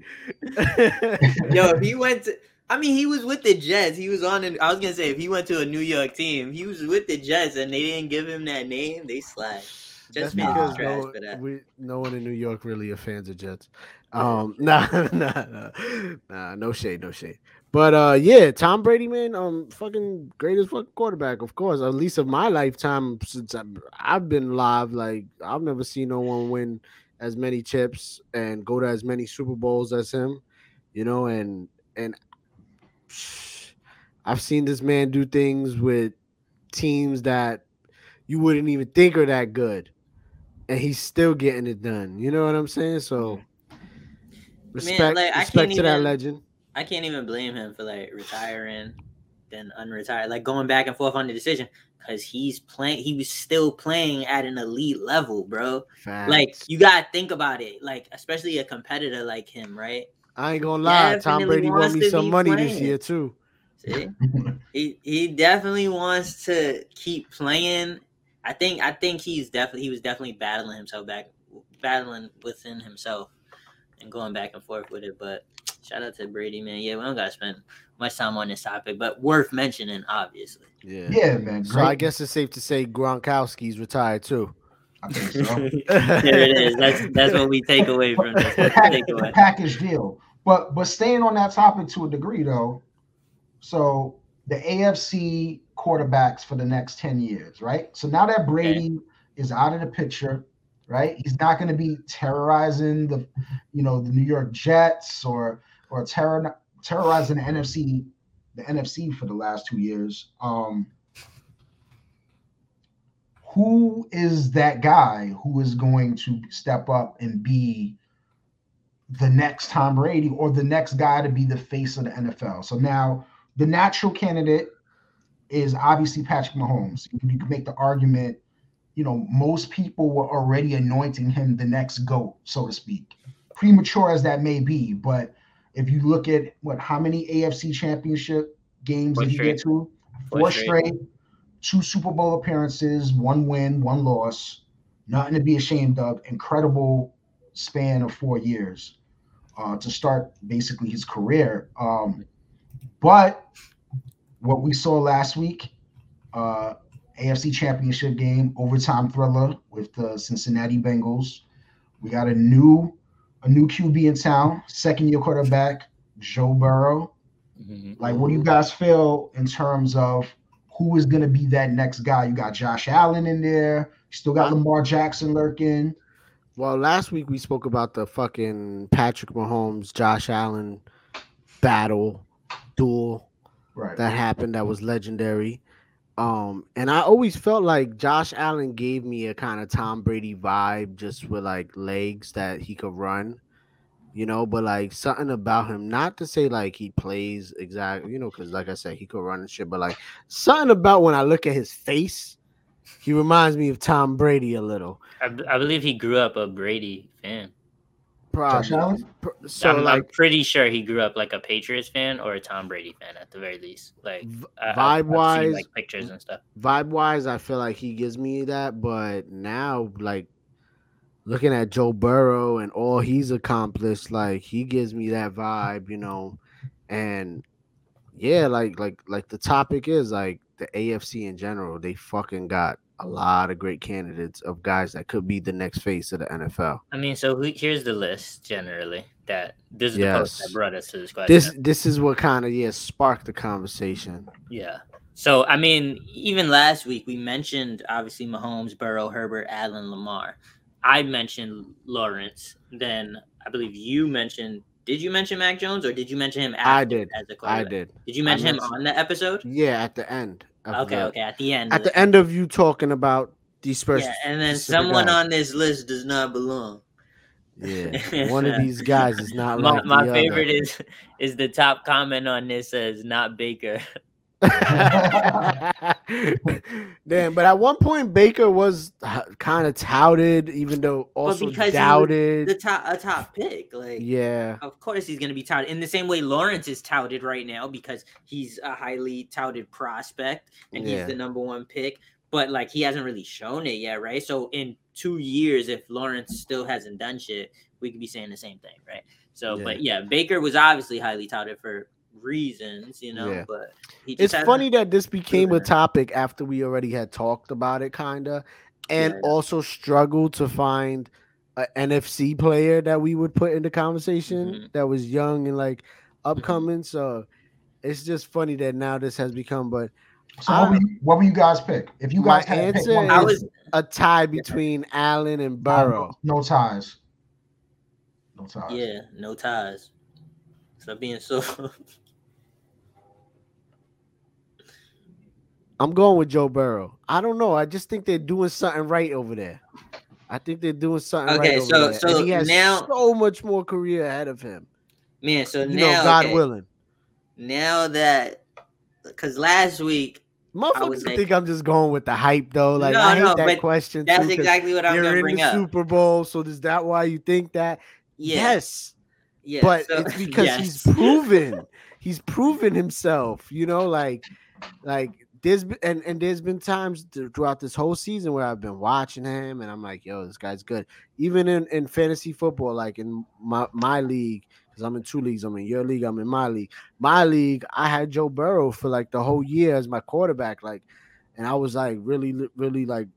Yo, if he went to I mean, he was with the Jets. He was on. An, I was gonna say if he went to a New York team, he was with the Jets, and they didn't give him that name. They slide. That's Jets fans because no, for that. we, no one in New York really are fans of Jets. Um, nah, nah, nah, nah, no shade, no shade. But uh, yeah, Tom Brady, man, um, fucking greatest fucking quarterback, of course. At least of my lifetime since I've, I've been live, like I've never seen no one win as many chips and go to as many Super Bowls as him. You know, and and [sighs] I've seen this man do things with teams that you wouldn't even think are that good, and he's still getting it done. You know what I'm saying? So respect, like, I respect to that legend. I can't even blame him for like retiring, then unretire, like going back and forth on the decision because he's playing. He was still playing at an elite level, bro. Like you gotta think about it, like especially a competitor like him, right? I ain't gonna lie, Tom Brady won me some money this year too. See, he he definitely wants to keep playing. I think I think he's definitely he was definitely battling himself back, battling within himself, and going back and forth with it. But shout out to Brady, man. Yeah, we don't gotta spend much time on this topic, but worth mentioning, obviously. Yeah. yeah, man. So I guess it's safe to say Gronkowski's retired too. I think so. [laughs] there it is. That's that's what we take away from this. the, That's the the package deal. But but staying on that topic to a degree though, so the AFC quarterbacks for the next 10 years, right? So now that Brady is out of the picture, right? He's not going to be terrorizing the you know the New York Jets or or terror, terrorizing the NFC the NFC for the last two years. Um who is that guy who is going to step up and be the next Tom Brady or the next guy to be the face of the NFL. So now the natural candidate is obviously Patrick Mahomes. You can make the argument, you know, most people were already anointing him the next GOAT, so to speak. Premature as that may be, but if you look at what how many AFC championship games Four did he get to? Four Four straight. straight, two Super Bowl appearances, one win, one loss. Nothing to be ashamed of. Incredible span of four years uh, to start basically his career. Um, but what we saw last week, uh, AFC Championship game, overtime thriller with the Cincinnati Bengals. We got a new a new QB in town, second year quarterback, Joe Burrow. Mhm. Like, what do you guys feel in terms of who is going to be that next guy? You got Josh Allen in there. You still got Lamar Jackson lurking. Well, last week we spoke about the fucking Patrick Mahomes, Josh Allen battle duel Right. that happened that was legendary. Um, and I always felt like Josh Allen gave me a kind of Tom Brady vibe, just with like legs that he could run, you know. But like something about him, not to say like he plays exactly, you know, because like I said, he could run and shit. But like something about when I look at his face, he reminds me of Tom Brady a little. I, b- I believe he grew up a Brady fan. Josh Probably. Allen? So I'm, I'm pretty sure he grew up like a Patriots fan or a Tom Brady fan at the very least. Like v- I- I've- I've seen, vibe-wise, like pictures and stuff. vibe wise, I feel like he gives me that. But now, like looking at Joe Burrow and all he's accomplished, like he gives me that vibe, you know. And yeah, like like like the topic is like the AFC in general. They fucking got a lot of great candidates of guys that could be the next face of the NFL. I mean, so here's the list generally. That this is the post that brought us to this question. This this is what kind of yeah sparked the conversation. Yeah. So I mean, even last week we mentioned obviously Mahomes, Burrow, Herbert, Allen, Lamar. I mentioned Lawrence. Then I believe you mentioned. Did you mention Mac Jones or did you mention him? After I did. As a I did. Did you mention him on the episode? Yeah, at the end. Okay, the- okay. At the end. At the end of you talking about these Yeah, and then someone guys. on this list does not belong. Yeah, [laughs] one of these guys is not my, like my favorite is is the top comment on this says not Baker. [laughs] [laughs] Damn, but at one point Baker was uh, kind of touted, even though also doubted. the top a top pick. Like yeah, of course he's gonna be touted in the same way Lawrence is touted right now because he's a highly touted prospect and Yeah. he's the number one pick. But like he hasn't really shown it yet, right? So in two years, if Lawrence still hasn't done shit, we could be saying the same thing, right? So, Yeah. but yeah, Baker was obviously highly touted for reasons, you know. Yeah. But he just It's funny that this became a topic after we already had talked about it, kinda, and Yeah. also struggled to find an NFC player that we would put in the conversation Mhm. that was young and like Mm-hmm. upcoming. So it's just funny that now this has become, but So what, would you, what would you guys pick? If you My guys had to pick answer one I is- was a tie between Allen and Burrow. No, no ties. No ties. yeah, no ties. Stop being so. [laughs] [laughs] I'm going with Joe Burrow. I don't know. I just think they're doing something right over there. I think they're doing something Okay, right over so- there. so he has now- so much more career ahead of him. Man, so You now know, God okay, willing. now that because last week Motherfuckers like- think I'm just going with the hype though. Like No, I hate no, that question. that's too, exactly what I'm gonna in bring the up. Super Bowl, so is that why you think that? yeah, Yes, yeah, but so- it's [laughs] because yes. he's proven. he's proven himself. You know, like, like there's been, and and there's been times throughout this whole season where I've been watching him, and I'm like, yo, this guy's good. Even in in fantasy football, like in my my league, because I'm in two leagues. I'm in your league. I'm in my league. My league, I had Joe Burrow for like the whole year as my quarterback. Like, and I was like really, really like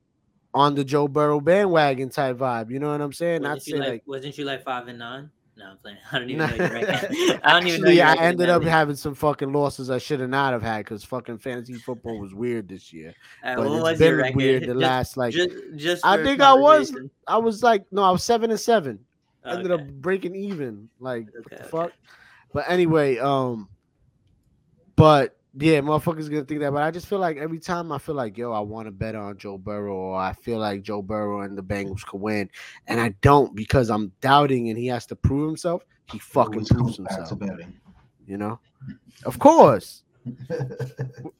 on the Joe Burrow bandwagon type vibe. You know what I'm saying? Not Wasn't you saying like, like. wasn't you like five and nine? No, I'm playing. [laughs] I don't even know your. [laughs] [laughs] I don't even know. Actually, your I ended up having some fucking losses I should have not have had because fucking fantasy football was weird this year. Uh, But what it's was been weird the Just- last like just, just I think I was- I was like no, I was seven and seven. Ended Okay. up breaking even. Like what the okay. fuck? But anyway, um, but yeah, motherfuckers gonna think that. But I just feel like every time I feel like yo, I want to bet on Joe Burrow, or I feel like Joe Burrow and the Bengals could win, and I don't because I'm doubting, and he has to prove himself. He fucking Always proves comes back to himself. You know, of course, [laughs]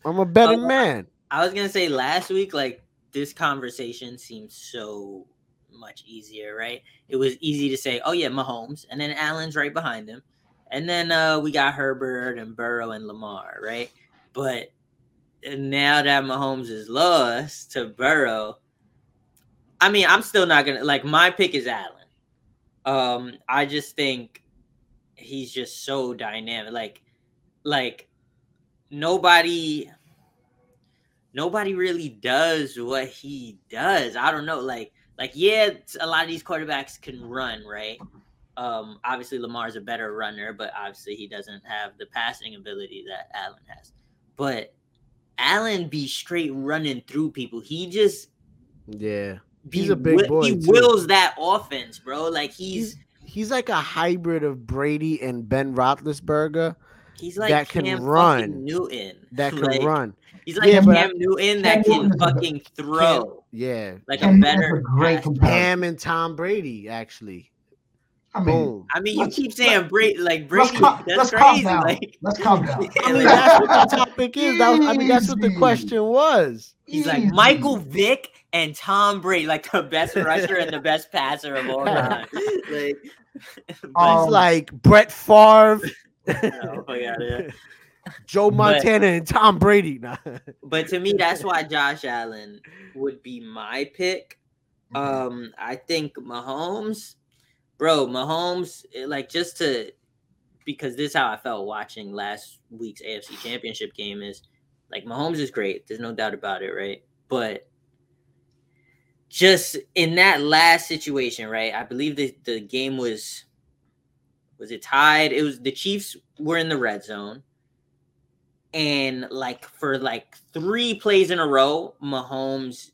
I'm a betting Uh, man. I was gonna say last week, like this conversation seemed so much easier, right? It was easy to say, "Oh yeah, Mahomes," and then Allen's right behind him, and then uh, we got Herbert and Burrow and Lamar, right? But now that Mahomes is lost to Burrow, I mean, I'm still not gonna like my pick is Allen. Um, I just think he's just so dynamic, like, like nobody nobody really does what he does. I don't know. Like, like yeah, a lot of these quarterbacks can run, right? Um, obviously Lamar's a better runner, but obviously he doesn't have the passing ability that Allen has. But Allen be straight running through people. He just Yeah, be He's a big boy, He too. wills that offense, bro. Like he's he's he's like a hybrid of Brady and Ben Roethlisberger he's like that can Cam run. Newton. that [laughs] can Like, run. He's like Yeah, but Cam Newton that Cam can Newton fucking throw Yeah, like Cam a Newton's better a great pass- comparison. Cam and Tom Brady actually. I mean, Boom. I mean, you Let's- keep saying Brady, like let's Brady. that's let's calm crazy. down. Like, let's calm down. [laughs] I mean, that's what the topic is. That was, I mean, that's what the question was. he's like Michael Vick and Tom Brady, like the best rusher and the best passer of all time. [laughs] Like, [laughs] but, Um, It's like Brett Favre, no, fuck outta here. Joe But- Montana, and Tom Brady. Nah. but to me, that's why Josh Allen would be my pick. Um, I think Mahomes, bro, Mahomes, eh, like just to because this is how I felt watching last week's AFC Championship game is like Mahomes is great. There's no doubt about it, right? But just in that last situation, right? I believe the the game was was it tied? It was the Chiefs were in the red zone. And like for like three plays in a row, Mahomes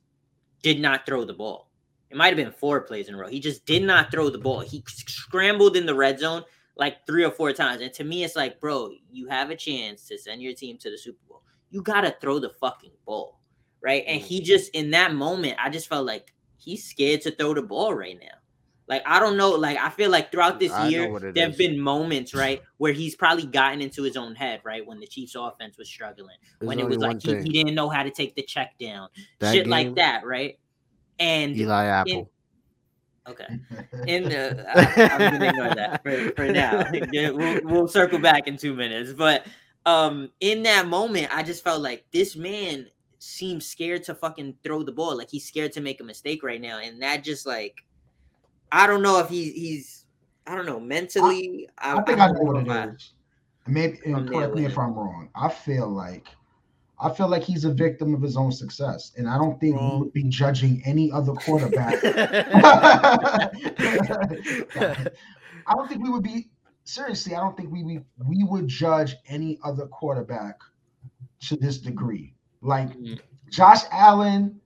did not throw the ball. It might have been four plays in a row. He just did not throw the ball. He scrambled in the red zone like three or four times. And to me, it's like, bro, you have a chance to send your team to the Super Bowl. You gotta throw the fucking ball. Right. And he just in that moment, I just felt like he's scared to throw the ball right now. Like I don't know, like I feel like throughout this I year, there have been moments, right, where he's probably gotten into his own head, right, when the Chiefs' offense was struggling, There's when it was like he, he didn't know how to take the check down, That shit like that, right? And Eli Apple. okay, [laughs] in the I, I'm gonna ignore that for, for now. [laughs] We'll, we'll circle back in two minutes, but um, in that moment, I just felt like this man seems scared to fucking throw the ball, like he's scared to make a mistake right now, and that just like I don't know if he's he's I don't know mentally. I, I think I I don't know what know if I- it is. maybe and From correct me if. I'm wrong. I feel like I feel like he's a victim of his own success, and I don't think we would be judging any other quarterback. [laughs] I don't think we would be seriously. I don't think we we, we would judge any other quarterback to this degree. Like Mhm. Josh Allen,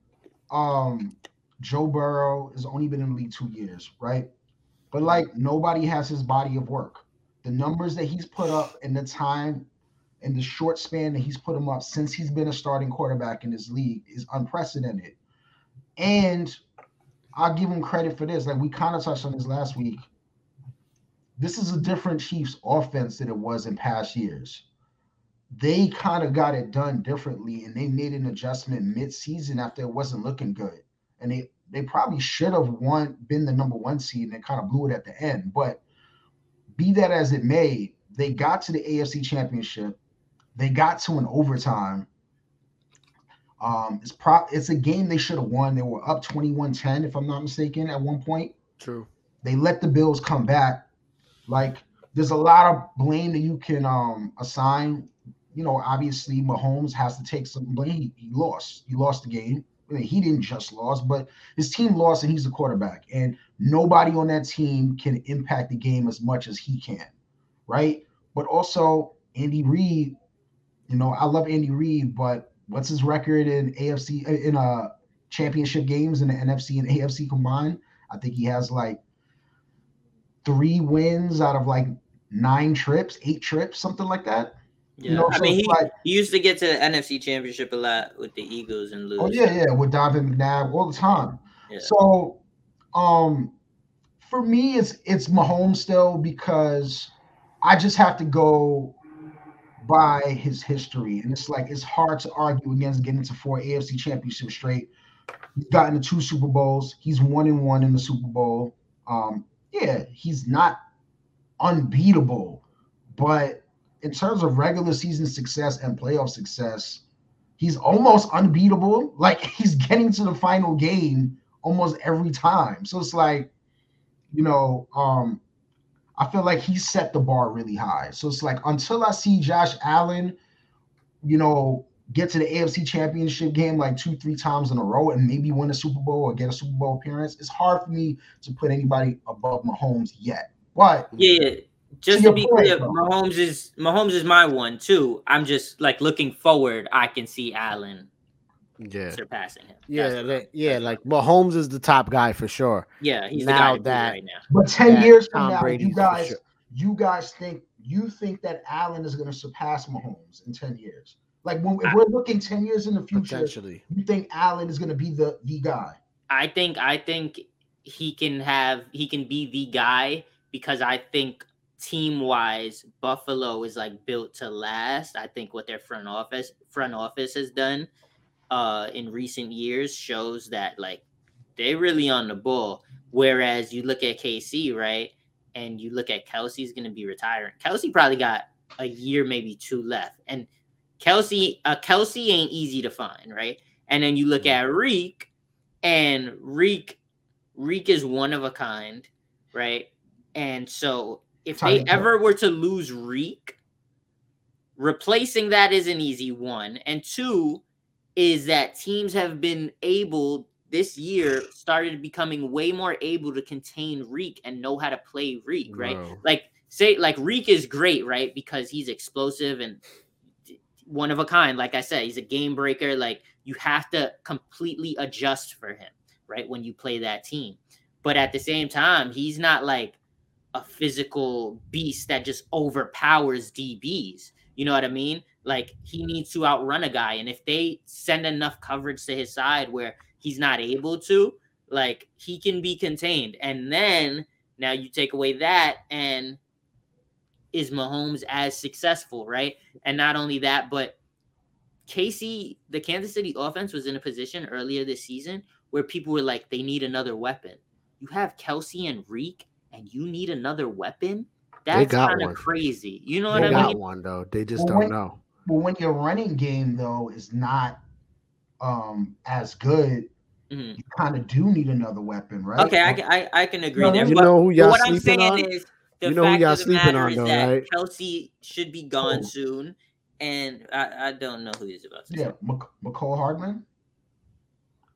um, Joe Burrow has only been in the league two years, right? But like nobody has his body of work. The numbers that he's put up and the time in the short span that he's put them up since he's been a starting quarterback in this league is unprecedented. And I'll give him credit for this. Like we kind of touched on this last week. This is a different Chiefs offense than it was in past years. They kind of got it done differently and they made an adjustment mid-season after it wasn't looking good. And they they probably should have won been the number one seed and they kind of blew it at the end. But be that as it may, they got to the AFC championship. They got to an overtime. Um, it's pro it's a game they should have won. They were up 21-10, if I'm not mistaken, at one point. True. They let the Bills come back. Like there's a lot of blame that you can um assign. You know, obviously Mahomes has to take some blame. He, he lost. He lost the game. I mean, he didn't just lose, but his team lost and he's the quarterback. And nobody on that team can impact the game as much as he can, right? But also Andy Reid, you know, I love Andy Reid, but what's his record in AFC in uh championship games in the NFC and AFC combined? I think he has like three wins out of like nine trips, eight trips, something like that. Yeah, You know, I so mean, he, like- he used to get to the NFC Championship a lot with the Eagles and lose. Oh yeah, yeah, with Donovan McNabb all the time. Yeah. So, um, for me, it's it's Mahomes still because I just have to go by his history, and it's like it's hard to argue against getting to four AFC championships straight. He's gotten to two Super Bowls. He's one and one in the Super Bowl. Um, yeah, he's not unbeatable, but in terms of regular season success and playoff success, he's almost unbeatable. Like [laughs] he's getting to the final game almost every time. So it's like, you know, um, I feel like he set the bar really high. So it's like until I see Josh Allen, you know, get to the AFC championship game like two, three times in a row and maybe win a Super Bowl or get a Super Bowl appearance, it's hard for me to put anybody above Mahomes yet. But Yeah. Just To be point, clear, though. Mahomes is Mahomes is my one too. I'm just like looking forward. I can see Allen Yeah. surpassing him. Yeah, That's- like, yeah, like Mahomes is the top guy for sure. yeah, he's now the guy to that- right now. but 10 that years from Tom now, Brady's you guys sure. you guys think you think that Allen is going to surpass Mahomes in 10 years? Like when if we're looking 10 years in the future, you think Allen is going to be the the guy? I think I think he can have he can be the guy because I think team wise Buffalo is like built to last. I think what their front office front office has done uh in recent years shows that like they really on the ball. Whereas you look at KC, right? And you look at Kelce's gonna be retiring. Kelce probably got a year, maybe two left. And Kelce, uh Kelce ain't easy to find, right? And then you look at Reek, and Reek Reek is one of a kind, right? And so if they ever were to lose Reek, replacing that is an easy one. And two is that teams have been able this year started becoming way more able to contain Reek and know how to play Reek, right? Bro. Like say like Reek is great, right? Because he's explosive and one of a kind. Like I said, he's a game breaker. Like you have to completely adjust for him, right? When you play that team. But at the same time, he's not like a physical beast that just overpowers DBs. You know what I mean? Like he needs to outrun a guy. And if they send enough coverage to his side where he's not able to, like he can be contained. And then now you take away that and is Mahomes as successful, right? And not only that, but Casey, the Kansas City offense was in a position earlier this season where people were like, they need another weapon. You have Kelce and Reek, and you need another weapon. That's got kind of one. crazy. You know They what I They got mean? one though. They just Well, don't when- know. But when your running game though is not um as good, Mhm. you kind of do need another weapon, right? Okay, I can I, I can agree No, there. You But, know who y'all what I'm sleeping saying on? is the You know who y'all of the sleeping matter on is though, that right? Chelsea should be gone Who? soon, and I, I don't know who he's about to Yeah, say. Mc- Mecole Hardman.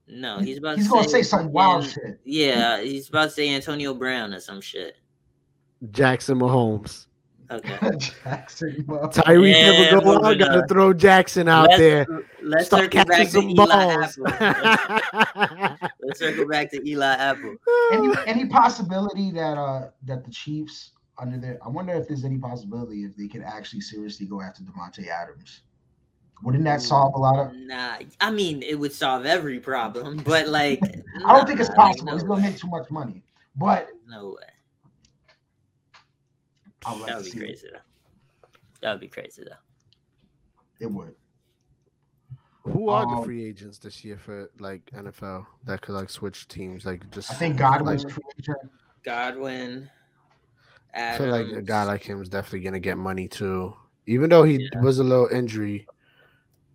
No, he's about He's to gonna say, say some wild fucking- shit. Yeah, he's about to say Antonio Brown or some shit. Jackson Mahomes. Okay. [laughs] Jackson. Mo- Tyreek Yeah, never go out. Gotta throw Jackson out let's, there. Let's Start circle back catching to some Eli balls. Apple. [laughs] Let's circle back to Eli Apple. any any possibility that uh that the Chiefs under their I wonder if there's any possibility if they could actually seriously go after Davante Adams. Wouldn't that solve a lot of Nah, I mean it would solve every problem, but like I don't think it's possible. like, He's gonna make too much money. But No way. I would like That to would be see it. crazy though. That would be crazy though. It would. Who are the Um, free agents this year for like NFL that could like switch teams? Like just I think Godwin's like, free agent. Godwin. I feel like a guy like him is definitely gonna get money too. Even though he Yeah. was a little injury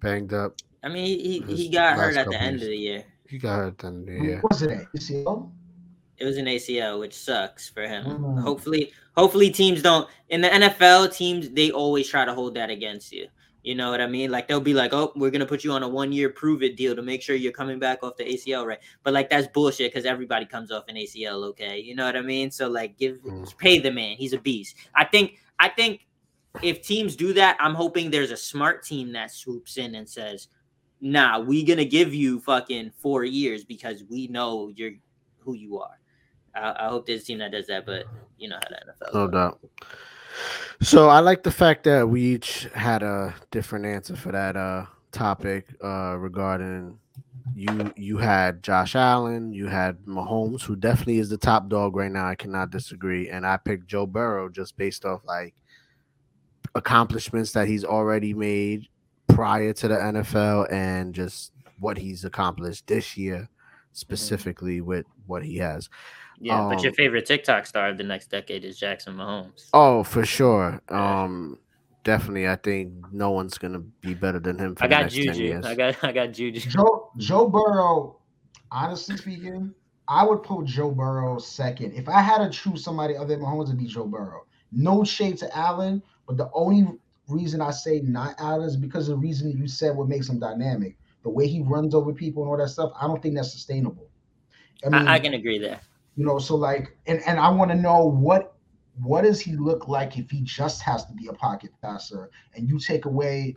banged up, I mean, he, he, he got hurt at the end years. of the year. he got hurt then. the What was it? at? UCL? It was an ACL, which sucks for him. Mm. Hopefully, hopefully teams don't in the NFL teams they always try to hold that against you. You know what I mean? Like they'll be like, "Oh, we're gonna put you on a one-year prove-it deal to make sure you're coming back off the ACL, right?" But like that's bullshit because everybody comes off an ACL, okay? You know what I mean? So like, give Mm. pay the man. He's a beast. I think. I think if teams do that, I'm hoping there's a smart team that swoops in and says, "Nah, we gonna give you fucking four years because we know you're who you are." I, I hope there's a team that does that, but you know how the NFL. No goes. doubt. So I like the fact that we each had a different answer for that uh topic uh regarding you you had Josh Allen, you had Mahomes, who definitely is the top dog right now. I cannot disagree. And I picked Joe Burrow just based off like accomplishments that he's already made prior to the NFL and just what he's accomplished this year specifically with what he has. Yeah, but your Um, favorite TikTok star of the next decade is Jackson Mahomes. Oh, for sure. Yeah. Um, definitely. I think no one's gonna be better than him. For I the got next 10 Juju. years. I got I got Juju. Joe Joe Burrow, honestly speaking, I would put Joe Burrow second. If I had to choose somebody other than Mahomes, it'd be Joe Burrow. No shade to Allen, but the only reason I say not Allen is because of the reason you said what makes him dynamic. The way he runs over people and all that stuff, I don't think that's sustainable. I mean, I, I can agree there. You know, so like, and and I want to know what what does he look like if he just has to be a pocket passer, and you take away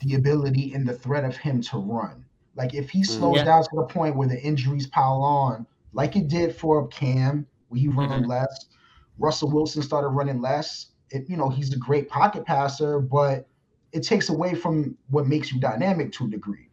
the ability and the threat of him to run. Like if he slows Yeah. down to the point where the injuries pile on, like it did for Cam, where he ran Mhm. less. Russell Wilson started running less. It, you know, he's a great pocket passer, but it takes away from what makes you dynamic to a degree.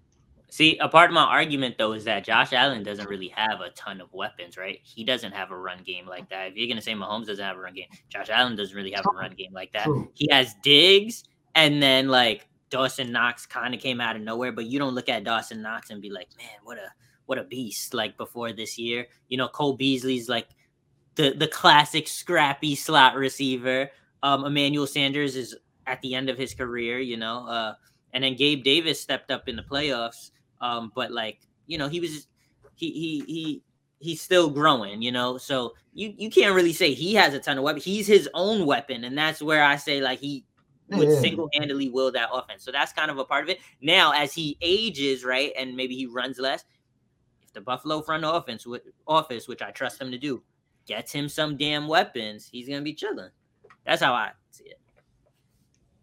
See, a part of my argument though is that Josh Allen doesn't really have a ton of weapons, right? He doesn't have a run game like that. If you're gonna say Mahomes doesn't have a run game, Josh Allen doesn't really have a run game like that. He has Diggs, and then like Dawson Knox kind of came out of nowhere, but you don't look at Dawson Knox and be like, man, what a what a beast! Like before this year, you know, Cole Beasley's like the the classic scrappy slot receiver. Um, Emmanuel Sanders is at the end of his career, you know, uh, and then Gabe Davis stepped up in the playoffs. Um, but like, you know, he was he he he he's still growing, you know. So you you can't really say he has a ton of weapons. He's his own weapon, and that's where I say like he would Yeah. single-handedly will that offense. So that's kind of a part of it. Now, as he ages, right, and maybe he runs less, if the Buffalo front offense with office, which I trust him to do, gets him some damn weapons, he's gonna be chilling. That's how I see it.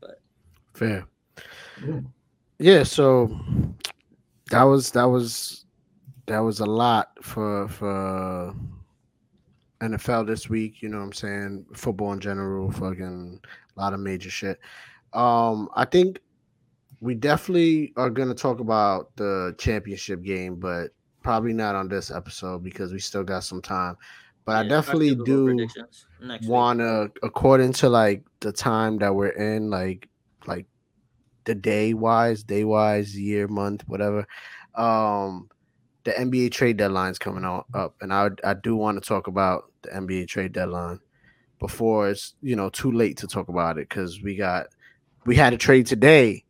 But fair. Yeah. Yeah. So that was that was that was a lot for for NFL this week. You know what I'm saying? Football in general, fucking a lot of major shit. Um, I think we definitely are gonna talk about the championship game, but probably not on this episode because we still got some time. But I definitely do next week. wanna according to like the time that we're in like like the day wise day wise year month whatever um the nba trade deadline's coming on up and i i do want to talk about the nba trade deadline before it's you know too late to talk about it because we got we had a trade today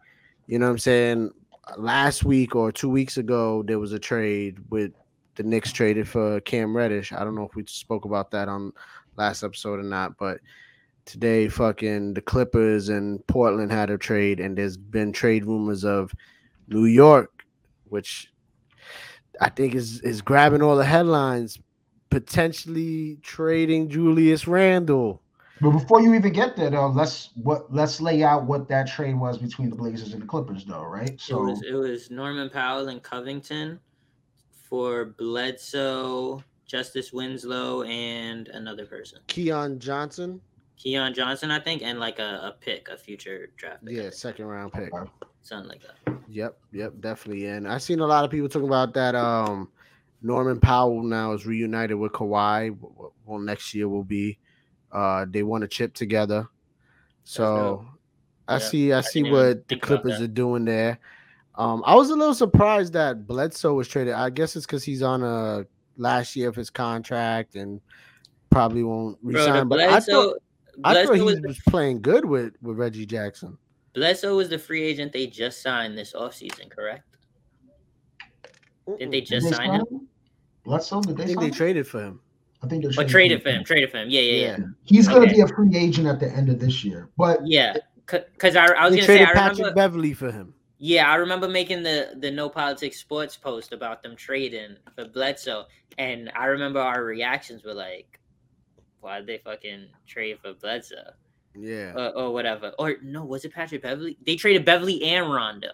you know what i'm saying last week or two weeks ago there was a trade with the Knicks traded for Cam Reddish. I don't know if we spoke about that on last episode or not, but today fucking the Clippers and Portland had a trade, and there's been trade rumors of New York, which I think is is grabbing all the headlines, potentially trading Julius Randle. But before you even get there, though, let's what let's lay out what that trade was between the Blazers and the Clippers, though, right? So it was, it was Norman Powell and Covington for Bledsoe, Justice Winslow, and another person. Keon Johnson. Keon Johnson, I think, and like a, a pick, a future draft pick. Yeah, second round pick. Something like that. Yep, yep, definitely. And I've seen a lot of people talking about that. Um, Norman Powell now is reunited with Kawhi. Well, next year will be. Uh, they want to chip together. So I yeah, see, I, I see what the Clippers are doing there. Um, I was a little surprised that Bledsoe was traded. I guess it's because he's on a last year of his contract and probably won't resign. Bro, but Bledsoe, I thought, I thought he was, was playing good with, with Reggie Jackson. Bledsoe was the free agent they just signed this offseason, correct? Did they just did they sign him? him? Bledsoe, did they I think they him? traded for him. I think they oh, traded, traded for him. Traded for him. Yeah, yeah, yeah. yeah. He's going to be a free agent at the end of this year. But yeah, because I, I, was going to say I Patrick remember, Beverley for him. Yeah, I remember making the the No Politics Sports post about them trading for Bledsoe, and I remember our reactions were like, "Why did they fucking trade for Bledsoe?" Yeah, or, or whatever. Or no, was it Patrick Beverley? They traded Beverley and Rondo.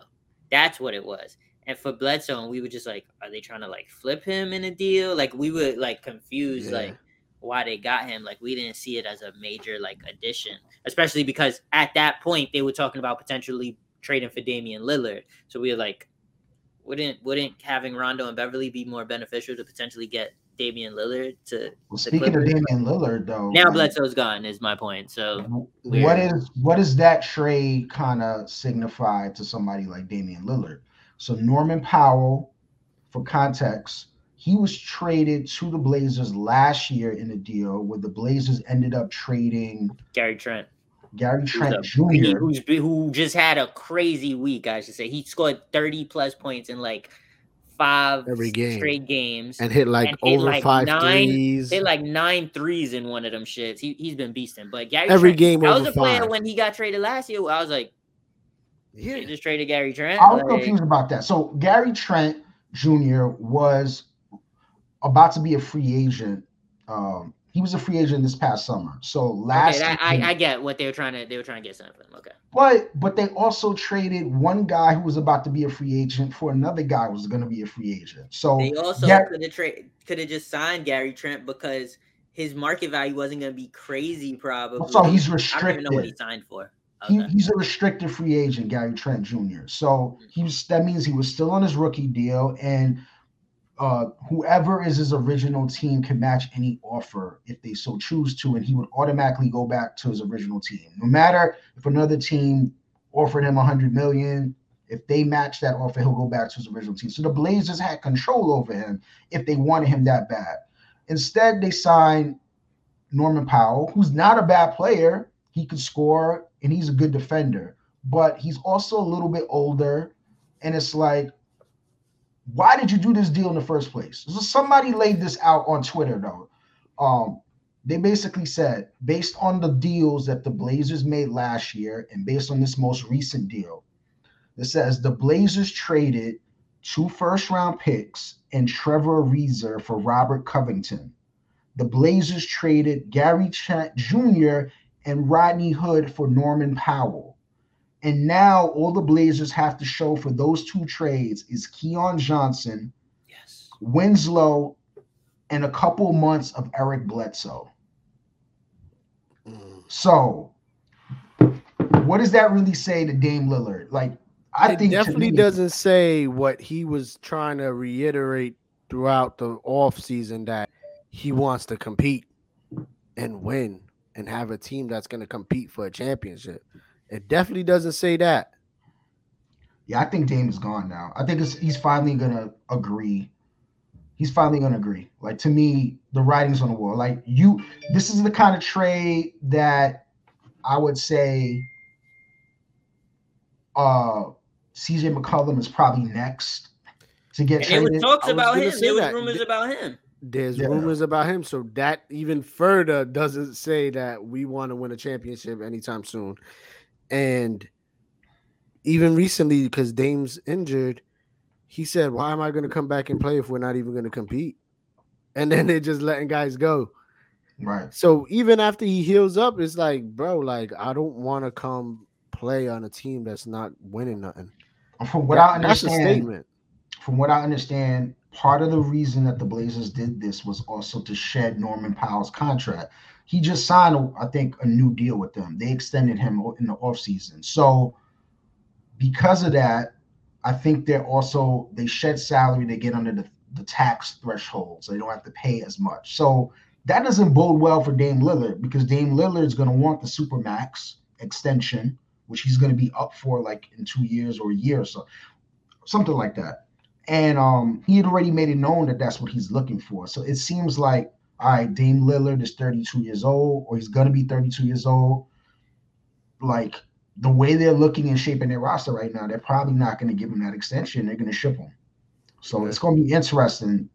That's what it was. And for Bledsoe, and we were just like, "Are they trying to like flip him in a deal?" Like we were like confused, yeah. like why they got him. Like we didn't see it as a major like addition, especially because at that point they were talking about potentially trading for Damian Lillard. So we were like, wouldn't wouldn't having Rondo and Beverley be more beneficial to potentially get Damian Lillard to? Well, speaking of Damian Lillard, though, now like, Bledsoe's gone is my point. So what is what does that trade kind of signify to somebody like Damian Lillard? So Norman Powell, for context, he was traded to the Blazers last year in a deal where the Blazers ended up trading Gary Trent. Gary Trent Jr. Who's, who just had a crazy week, I should say. He scored 30 plus points in like five every game straight games and hit like and over hit like five nine, threes. Hit like nine threes in one of them shits. He he's been beasting. But Gary every Trent, game. I was a player five. when he got traded last year. I was like, yeah, they just traded Gary Trent. I was like, confused about that. So Gary Trent Jr. was about to be a free agent um, he was a free agent this past summer. So last okay, I, I, I, get what they were trying to they were trying to get something. For them. Okay. But but they also traded one guy who was about to be a free agent for another guy who was going to be a free agent. So they also yeah, could have trade could have just signed Gary Trent because his market value wasn't going to be crazy probably. So he's restricted. I don't even know what he signed for. Okay. He, he's a restricted free agent, Gary Trent Jr. So he was that means he was still on his rookie deal and uh, whoever is his original team can match any offer if they so choose to, and he would automatically go back to his original team. No matter if another team offered him hundred million, if they match that offer, he'll go back to his original team. So the Blazers had control over him if they wanted him that bad. Instead, they signed Norman Powell, who's not a bad player. He could score and he's a good defender, but he's also a little bit older. And it's like, why did you do this deal in the first place? So somebody laid this out on Twitter though. Um, they basically said, based on the deals that the Blazers made last year and based on this most recent deal, it says the Blazers traded two first round picks and Trevor Ariza for Robert Covington. The Blazers traded Gary Trent Jr. and Rodney Hood for Norman Powell. And now all the Blazers have to show for those two trades is Keon Johnson, yes, Winslow, and a couple months of Eric Bledsoe. Mm. So, what does that really say to Dame Lillard? Like, I it think definitely me, doesn't say what he was trying to reiterate throughout the off season that he wants to compete and win and have a team that's going to compete for a championship. It definitely doesn't say that. Yeah, I think Dame is gone now. I think he's finally gonna agree. He's finally gonna agree. Like to me, the writing's on the wall. Like you, this is the kind of trade that I would say uh CJ McCollum is probably next to get and traded. There was talks about him. There was that. rumors about him. there's Yeah. rumors about him. So that even further doesn't say that we want to win a championship anytime soon. And even recently, because Dame's injured, he said, Why am I going to come back and play if we're not even going to compete? And then they're just letting guys go. Right. So even after he heals up, it's like, bro, like I don't want to come play on a team that's not winning nothing. From what That- I that's a understand, statement. from what I understand, part of the reason that the Blazers did this was also to shed Norman Powell's contract. He just signed, I think, a new deal with them. They extended him in the offseason. So because of that, I think they're also they shed salary, they get under the, the tax threshold, so they don't have to pay as much. So that doesn't bode well for Dame Lillard because Dame Lillard is going to want the supermax extension, which he's going to be up for like in two years or a year or so, something like that. And um, he had already made it known that that's what he's looking for. So it seems like, all right, Dame Lillard is 32 years old, or he's going to be 32 years old. Like the way they're looking and shaping their roster right now, they're probably not going to give him that extension. They're going to ship him. So it's going to be interesting.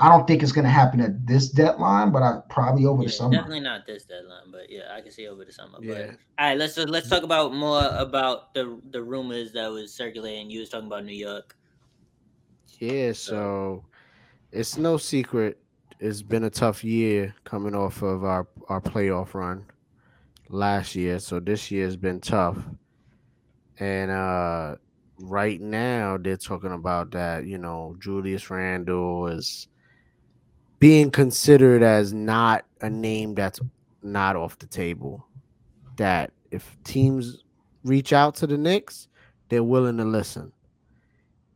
I don't think it's going to happen at this deadline, but I probably over Yeah, the summer. definitely not this deadline, but yeah, I can see over the summer. Yeah. But all right, let's just, let's talk about more about the the rumors that was circulating. You was talking about New York. Yeah, so it's no secret. It's been a tough year coming off of our, our playoff run last year. So this year has been tough. And uh right now they're talking about that, you know, Julius Randle is being considered as not a name that's not off the table. That if teams reach out to the Knicks, they're willing to listen.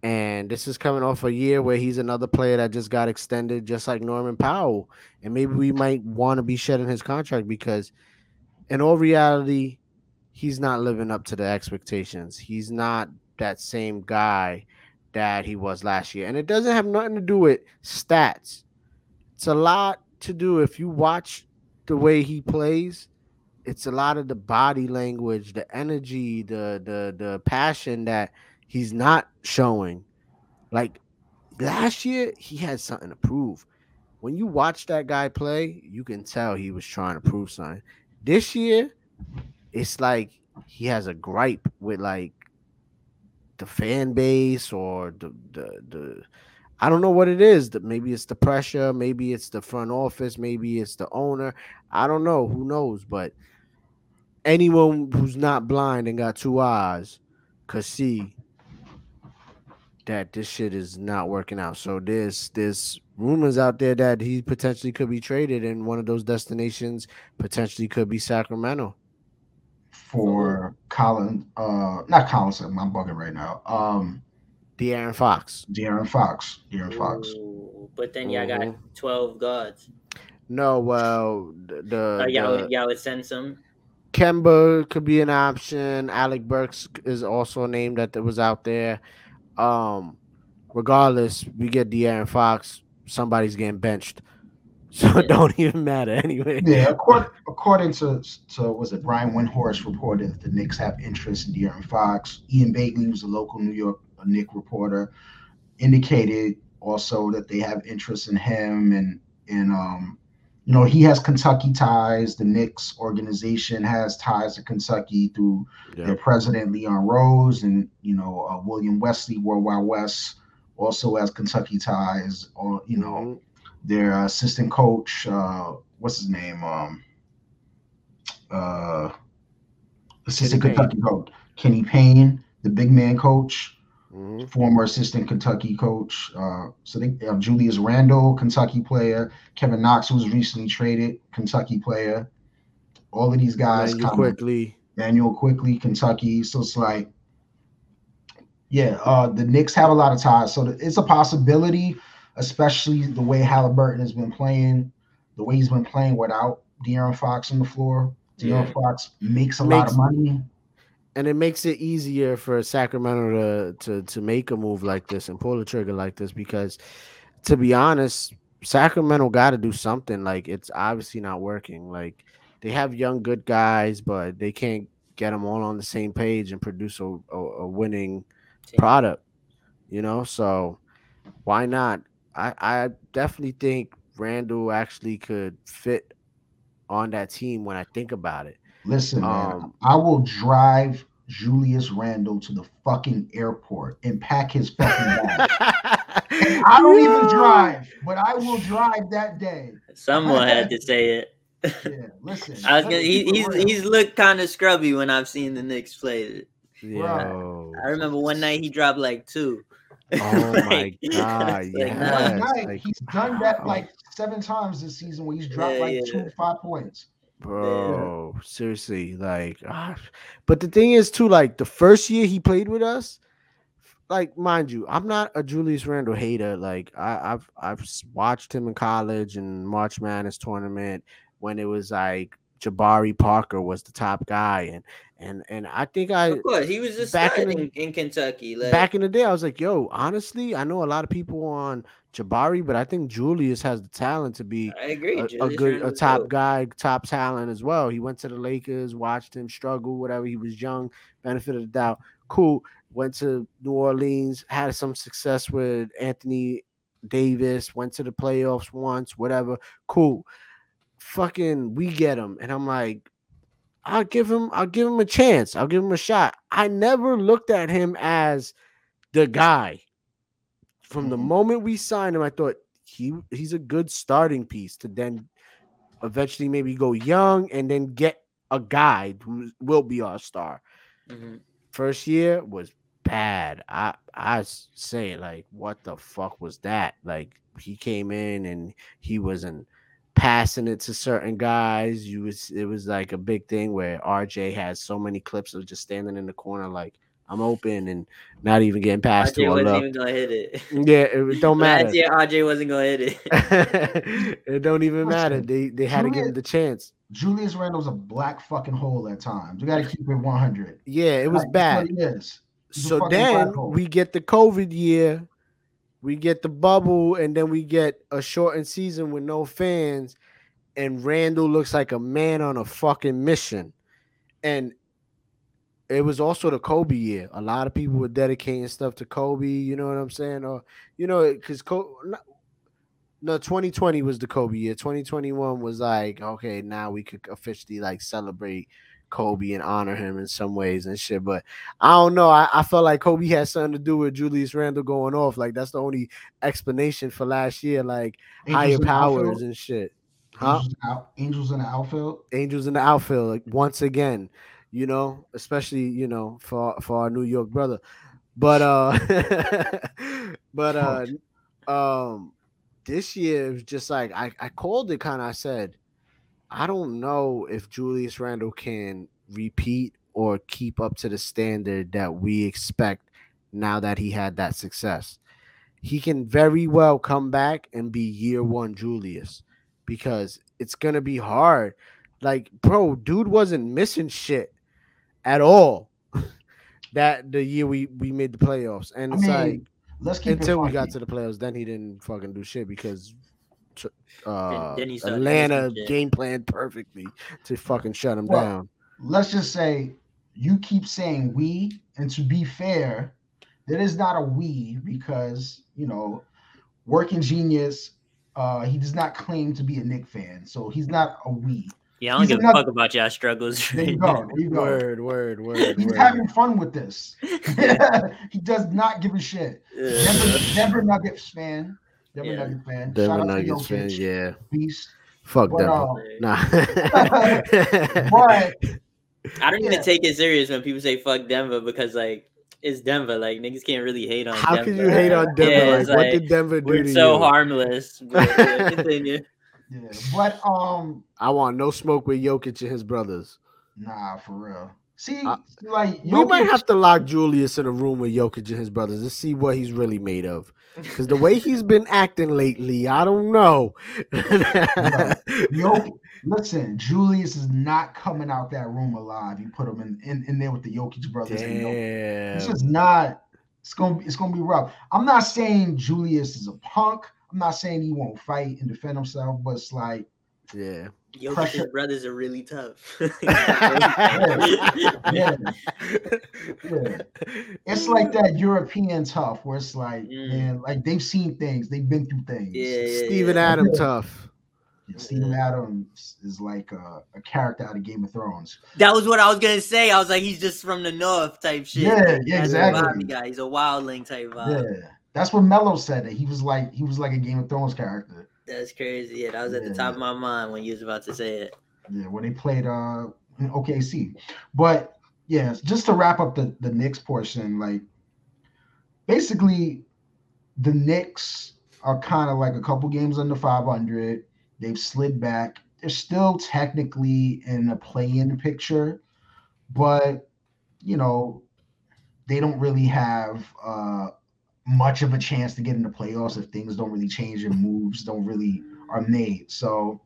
And this is coming off a year where he's another player that just got extended, just like Norman Powell. And maybe we might want to be shedding his contract because, in all reality, he's not living up to the expectations. He's not that same guy that he was last year. And it doesn't have nothing to do with stats. It's a lot to do if you watch the way he plays. It's a lot of the body language, the energy, the the the passion that he's not showing. Like last year, he had something to prove. When you watch that guy play, you can tell he was trying to prove something. This year, it's like he has a gripe with like the fan base or the the the I don't know what it is. Maybe it's the pressure, maybe it's the front office, maybe it's the owner. I don't know. Who knows? But anyone who's not blind and got two eyes could see that this shit is not working out. So there's there's rumors out there that he potentially could be traded, and one of those destinations potentially could be Sacramento. for Colin, uh, not Colin, I'm bugging right now. Um, De'Aaron Fox. De'Aaron Fox, De'Aaron Fox. Ooh, but then y'all got Mhm. twelve guards. No, well, the, the, Uh, y'all, the would, y'all would send some. Kemba could be an option. Alec Burks is also a name that was out there. Um, regardless, we get De'Aaron Fox, somebody's getting benched, [laughs] so it don't even matter anyway. Yeah, according, according to to was it Brian Windhorst reported that the Knicks have interest in De'Aaron Fox. Ian Begley, who's a local New York Knick reporter, indicated also that they have interest in him and and um you know he has Kentucky ties. The Knicks organization has ties to Kentucky through Yeah. their president Leon Rose and you know uh, William Wesley, Worldwide West, also has Kentucky ties. Or you know Mhm. their assistant coach, uh, what's his name? Um, uh, assistant Kenny Payne. Kentucky coach Kenny Payne, the big man coach, Mhm. former assistant Kentucky coach. Uh, so they have Julius Randle, Kentucky player, Kevin Knox, who was recently traded, Kentucky player. All of these guys, Immanuel Quickley. Immanuel Quickley, Kentucky. So it's like, yeah, uh, the Knicks have a lot of ties. So it's a possibility, especially the way Haliburton has been playing, the way he's been playing without De'Aaron Fox on the floor. De'Aaron Yeah. Fox makes a lot of money. And it makes it easier for Sacramento to to to make a move like this and pull the trigger like this because to be honest, Sacramento got to do something. Like it's obviously not working. Like they have young good guys, but they can't get them all on the same page and produce a, a, a winning Team. product. You know, so why not? I I definitely think Randle actually could fit on that team when I think about it. Listen, man, Um, I will drive Julius Randle to the fucking airport and pack his fucking [laughs] bag. [laughs] I don't even drive, but I will drive that day. Someone [laughs] had to say it. Yeah, listen. I was gonna. He, he's real. he's looked kind of scrubby when I've seen the Knicks play. Yo. I remember one night he dropped like two. Oh my god, it's like, yeah. night, like, he's done that like seven times this season where he's dropped Yeah, like yeah. two, five points. Bro. Seriously, like, ah. but the thing is, too, like the first year he played with us, like, mind you, I'm not a Julius Randle hater. Like, I, I've I've watched him in college and March Madness tournament when it was like Jabari Parker was the top guy, and and and I think I Of course, he was just back in, the- in, Kentucky. Like, back in the day, I was like, yo, honestly, I know a lot of people on Jabari, but I think Julius has the talent to be I agree. a, a good a top guy, top talent as well. He went to the Lakers, watched him struggle, whatever. He was young, benefit of the doubt. Cool. Went to New Orleans, had some success with Anthony Davis, went to the playoffs once, whatever. Cool. Fucking we get him. And I'm like, I'll give him, I'll give him a chance. I'll give him a shot. I never looked at him as the guy. From the Mhm. moment we signed him, I thought he he's a good starting piece to then eventually maybe go young and then get a guy who will be our star. Mhm. First year was bad. I I say like what the fuck was that? Like he came in and he wasn't passing it to certain guys. You was it was like a big thing where RJ has so many clips of just standing in the corner like I'm open and not even getting past RJ to wasn't look. even gonna hit it. [laughs] Yeah, it don't matter. Last year, RJ wasn't gonna hit it. [laughs] it don't even matter. They they had to give him the chance. Julius Randle's a black fucking hole at times. We got to keep it 100. Yeah, it was Like, bad. what he is. He's a So then we get the COVID year, we get the bubble, and then we get a shortened season with no fans. And Randle looks like a man on a fucking mission. And it was also the Kobe year. A lot of people were dedicating stuff to Kobe. You know what I'm saying? Or you know, because Co- no, 2020 was the Kobe year. 2021 was like, okay, now we could officially like celebrate Kobe and honor him in some ways and shit. But I don't know. I, I felt like Kobe had something to do with Julius Randle going off. Like that's the only explanation for last year. Like Angels higher powers and shit. Huh? Out, Angels in the outfield. Angels in the outfield, like once again, you know, especially you know for for our New York brother. But uh [laughs] but uh um this year it was just like I, I called it kind of I said, I don't know if Julius Randle can repeat or keep up to the standard that we expect now that he had that success. He can very well come back and be year one Julius because it's gonna be hard. Like, bro, dude wasn't missing shit at all. [laughs] that the year we we made the playoffs, and I it's mean, like let's keep until we got to the playoffs, then he didn't fucking do shit because tr- uh, then he started Atlanta game planned perfectly to fucking shut him Well, down. let's just say you keep saying we, and to be fair, that is not a we because you know, working genius. Uh, he does not claim to be a Knick fan, so he's not a we. Yeah, I don't He's give a fuck about y'all struggles. [laughs] There you go. There you [laughs] go. Word, word, word, He's word. having fun with this. [laughs] he does not give a shit. Denver, Denver Nuggets fan. Denver Yeah. Nuggets fan. Denver Shout out Nuggets to fan, Jokic, yeah. Beast. Fuck But, Denver. uh, Nah. but I don't Yeah. even take it serious when people say fuck Denver because like it's Denver. Like niggas can't really hate on How Denver. can you hate on Denver? Yeah, like, it's what did Denver do We're to so you? harmless. But, yeah, continue. Yeah, but um, I want no smoke with Jokic and his brothers. nah, for real. See, like We might have to lock Julius in a room with Jokic and his brothers to see what he's really made of. Because the way he's been acting lately, I don't know. Jokic, [laughs] listen, Julius is not coming out that room alive. You put him in, in, in there with the Jokic brothers. and Jokic. It's just not. It's gonna be. It's gonna be rough. I'm not saying Julius is a punk. I'm not saying he won't fight and defend himself, but it's like Yeah. Jokic's brothers are really tough. [laughs] [laughs] Yeah. Yeah. [laughs] It's like that European tough where it's like, Mm. man, like they've seen things, they've been through things. Yeah, yeah, Steven yeah. Adam tough. Steven Adams is like a, a character out of Game of Thrones. That was what I was gonna say. I was like, he's just from the north type shit. Yeah, yeah, exactly. vibe he got. He's a wildling type vibe. Yeah, that's what Melo said. That he was like he was like a Game of Thrones character. That's crazy. Yeah, that was at the Yeah. top of my mind when you was about to say it. Yeah, when they played uh OKC. But yeah, just to wrap up the the Knicks portion, like basically the Knicks are kind of like a couple games under 500. They've slid back. They're still technically in a play-in picture, but you know they don't really have uh much of a chance to get in the playoffs if things don't really change and moves don't really are made. So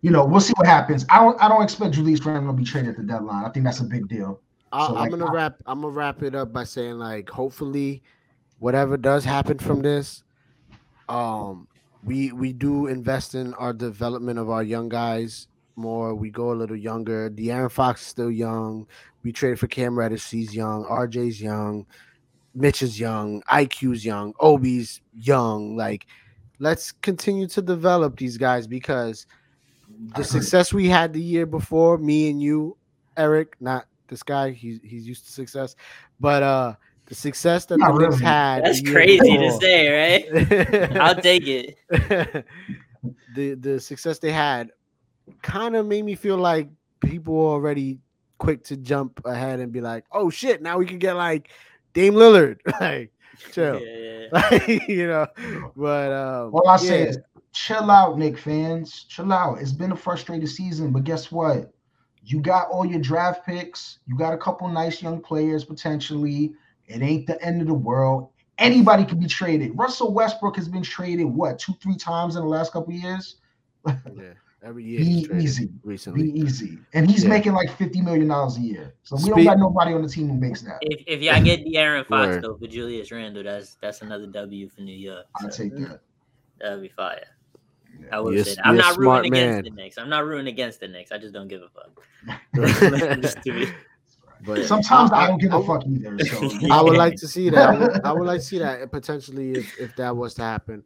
you know, we'll see what happens. I don't I don't expect Julius Randle to be traded at the deadline. I think that's a big deal. I, So, I'm like, gonna I- wrap. I'm gonna wrap it up by saying like, hopefully, whatever does happen from this, um, we we do invest in our development of our young guys more. We go a little younger. De'Aaron Fox is still young. We traded for Cam Reddish. He's young. RJ's young. Mitch is young. IQ's young. Obi's young. Like, let's continue to develop these guys because the success we had the year before, me and you, Erik, not this guy, he's he's used to success, but uh the success that Not the Knicks really. had. That's the year crazy to say, right? [laughs] I'll take it. [laughs] the the success they had kind of made me feel like people were already quick to jump ahead and be like, "Oh shit, now we can get like Dame Lillard." [laughs] like, [laughs] chill. Yeah, yeah. Like, [laughs] you know, but um, All I say is chill out, Knick fans. Chill out. It's been a frustrated season, but guess what? You got all your draft picks. You got a couple nice young players potentially. It ain't the end of the world. Anybody can be traded. Russell Westbrook has been traded what two, three times in the last couple of years. yeah, every year Be he's traded easy. Be easy, and he's Yeah. making like fifty million dollars a year. So we don't got nobody on the team who makes that. If if y'all get De'Aaron Fox Word. though for Julius Randle, that's that's another W for New York. I'll So take that. that'd be fire. Yeah. I will You're say s- that. I'm you're not smart rooting man. against the Knicks. I'm not rooting against the Knicks. I just don't give a fuck. Just to be- But Sometimes I, I- don't give I- a fuck either. So [laughs] I would like to see that. I would, I would like to see that [laughs] potentially if, if that was to happen.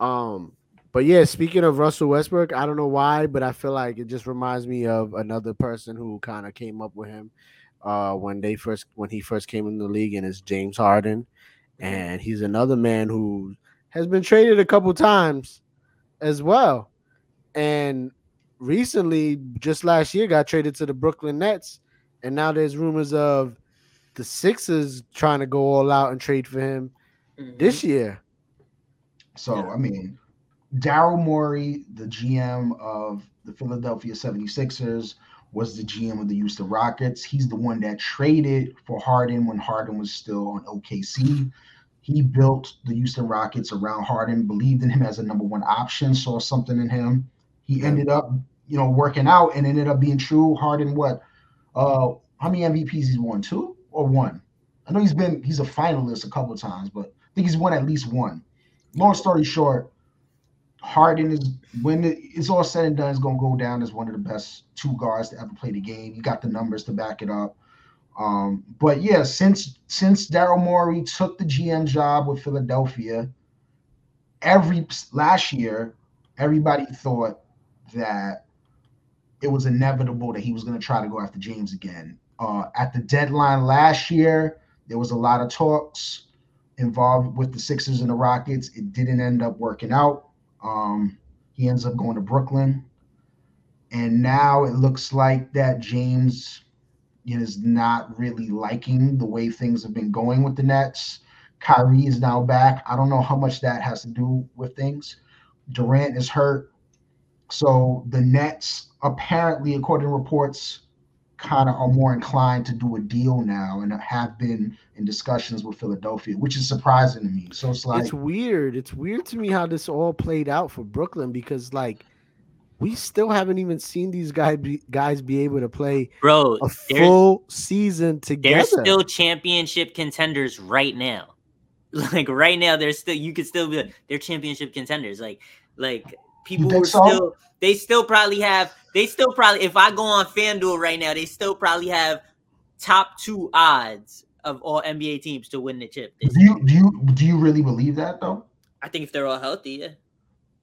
Um, but yeah, speaking of Russell Westbrook, I don't know why, but I feel like it just reminds me of another person who kind of came up with him uh, when they first when he first came in the league, and it's James Harden, and he's another man who has been traded a couple times as well, and recently, just last year, got traded to the Brooklyn Nets, and now there's rumors of the Sixers trying to go all out and trade for him this year. So, Yeah. I mean, Daryl Morey, the GM of the Philadelphia 76ers, was the GM of the Houston Rockets. He's the one that traded for Harden when Harden was still on OKC. He built the Houston Rockets around Harden, believed in him as a number one option, saw something in him. He ended up, you know, working out and ended up being true. Harden, what? Uh, how many MVPs he's won? Two or one? I know he's been he's a finalist a couple of times, but I think he's won at least one long story short, Harden is when it's all said and done, is going to go down as one of the best two guards to ever play the game. You got the numbers to back it up. Um, but yeah, since since Daryl Morey took the GM job with Philadelphia, every last year, everybody thought that it was inevitable that he was going to try to go after James again. Uh, at the deadline last year, there was a lot of talks involved with the Sixers and the Rockets. It didn't end up working out. Um, he ends up going to Brooklyn. And now it looks like that James is not really liking the way things have been going with the Nets. Kyrie is now back. I don't know how much that has to do with things. Durant is hurt. So the Nets, apparently, according to reports, kind of are more inclined to do a deal now and have been in discussions with Philadelphia, which is surprising to me. So it's like it's weird. It's weird to me how this all played out for Brooklyn because like we still haven't even seen these guys be, guys be able to play Bro, a full season together. they're still championship contenders right now. [laughs] Like right now, they're still you could still be they're championship contenders. Like like people think were so? still they still probably have they still probably if I go on FanDuel right now, they still probably have top two odds of all NBA teams to win the chip this Do you do you do you really believe that though? I think if they're all healthy, yeah.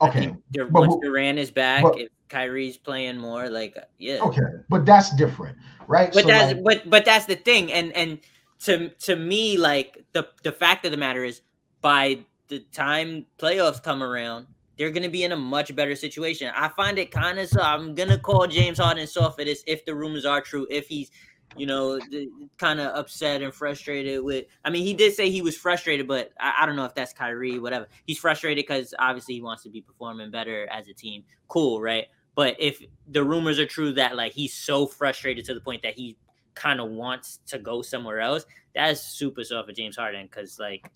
Okay, they're, but once who- Durant is back, but- if Kyrie's playing more, like yeah. okay, but that's different, right? But So, that's like, but but that's the thing, and and to to me, like the the fact of the matter is, by the time playoffs come around, they're gonna be in a much better situation. I find it kind of so. I'm gonna call James Harden soft for this if the rumors are true. If he's you know kind of upset and frustrated with. I mean, he did say he was frustrated, but I, I don't know if that's Kyrie. Whatever. He's frustrated because obviously he wants to be performing better as a team. Cool, right? But if the rumors are true that like he's so frustrated to the point that he kind of wants to go somewhere else, that's super soft for James Harden. Cause like,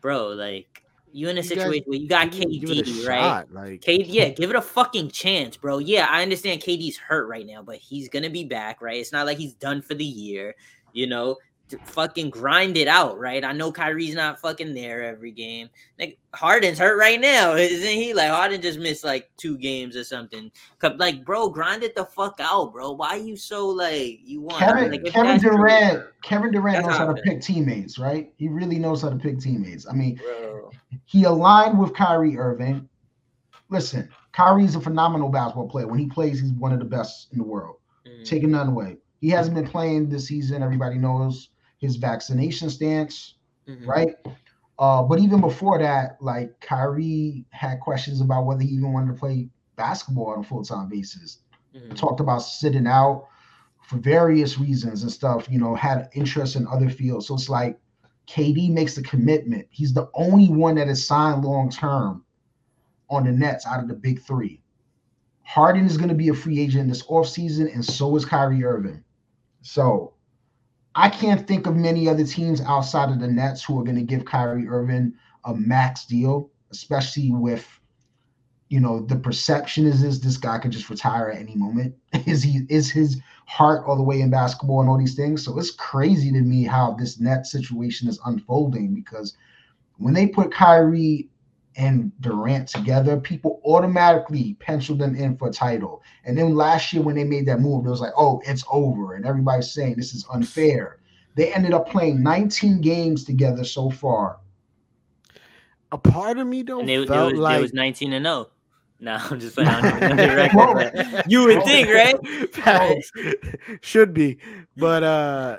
bro, like you in a You guys- situation where you got Give it- give KD, right? shot, Like KD, yeah, [laughs] give it a fucking chance, bro. Yeah, I understand KD's hurt right now, but he's gonna be back, right? It's not like he's done for the year, you know. To fucking grind it out, right? I know Kyrie's not fucking there every game. Like Harden's hurt right now, [laughs] isn't he? Like Harden just missed like two games or something. Like, bro, grind it the fuck out, bro. Why you so like you want? Kevin like, Kevin that's true, Durant Kevin Durant knows how how to pick teammates, right? He really knows how to pick teammates. I mean, bro. he aligned with Kyrie Irving. Listen, Kyrie's a phenomenal basketball player. When he plays, he's one of the best in the world. Mm, Taking none away. He hasn't been playing this season. Everybody knows his vaccination stance, mhm, right? Uh, but even before that, like Kyrie had questions about whether he even wanted to play basketball on a full time basis. mhm. Talked about sitting out for various reasons and stuff. You know, had interest in other fields. So it's like KD makes the commitment. He's the only one that is signed long term on the Nets out of the big three. Harden is going to be a free agent this offseason, and so is Kyrie Irving. So I can't think of many other teams outside of the Nets who are going to give Kyrie Irving a max deal, especially with you know the perception is this this guy could just retire at any moment. [laughs] Is he is his heart all the way in basketball and all these things? So it's crazy to me how this net situation is unfolding because when they put Kyrie and Durant together, people automatically penciled them in for a title. And then last year when they made that move, it was like, oh, it's over, and everybody's saying this is unfair. They ended up playing 19 games together so far. a part of me though And they, they felt was, like they was 19 and 0. No, I'm just playing. [laughs] I don't even know the record, [laughs] you would think, right? [laughs] Facts. Should be. But uh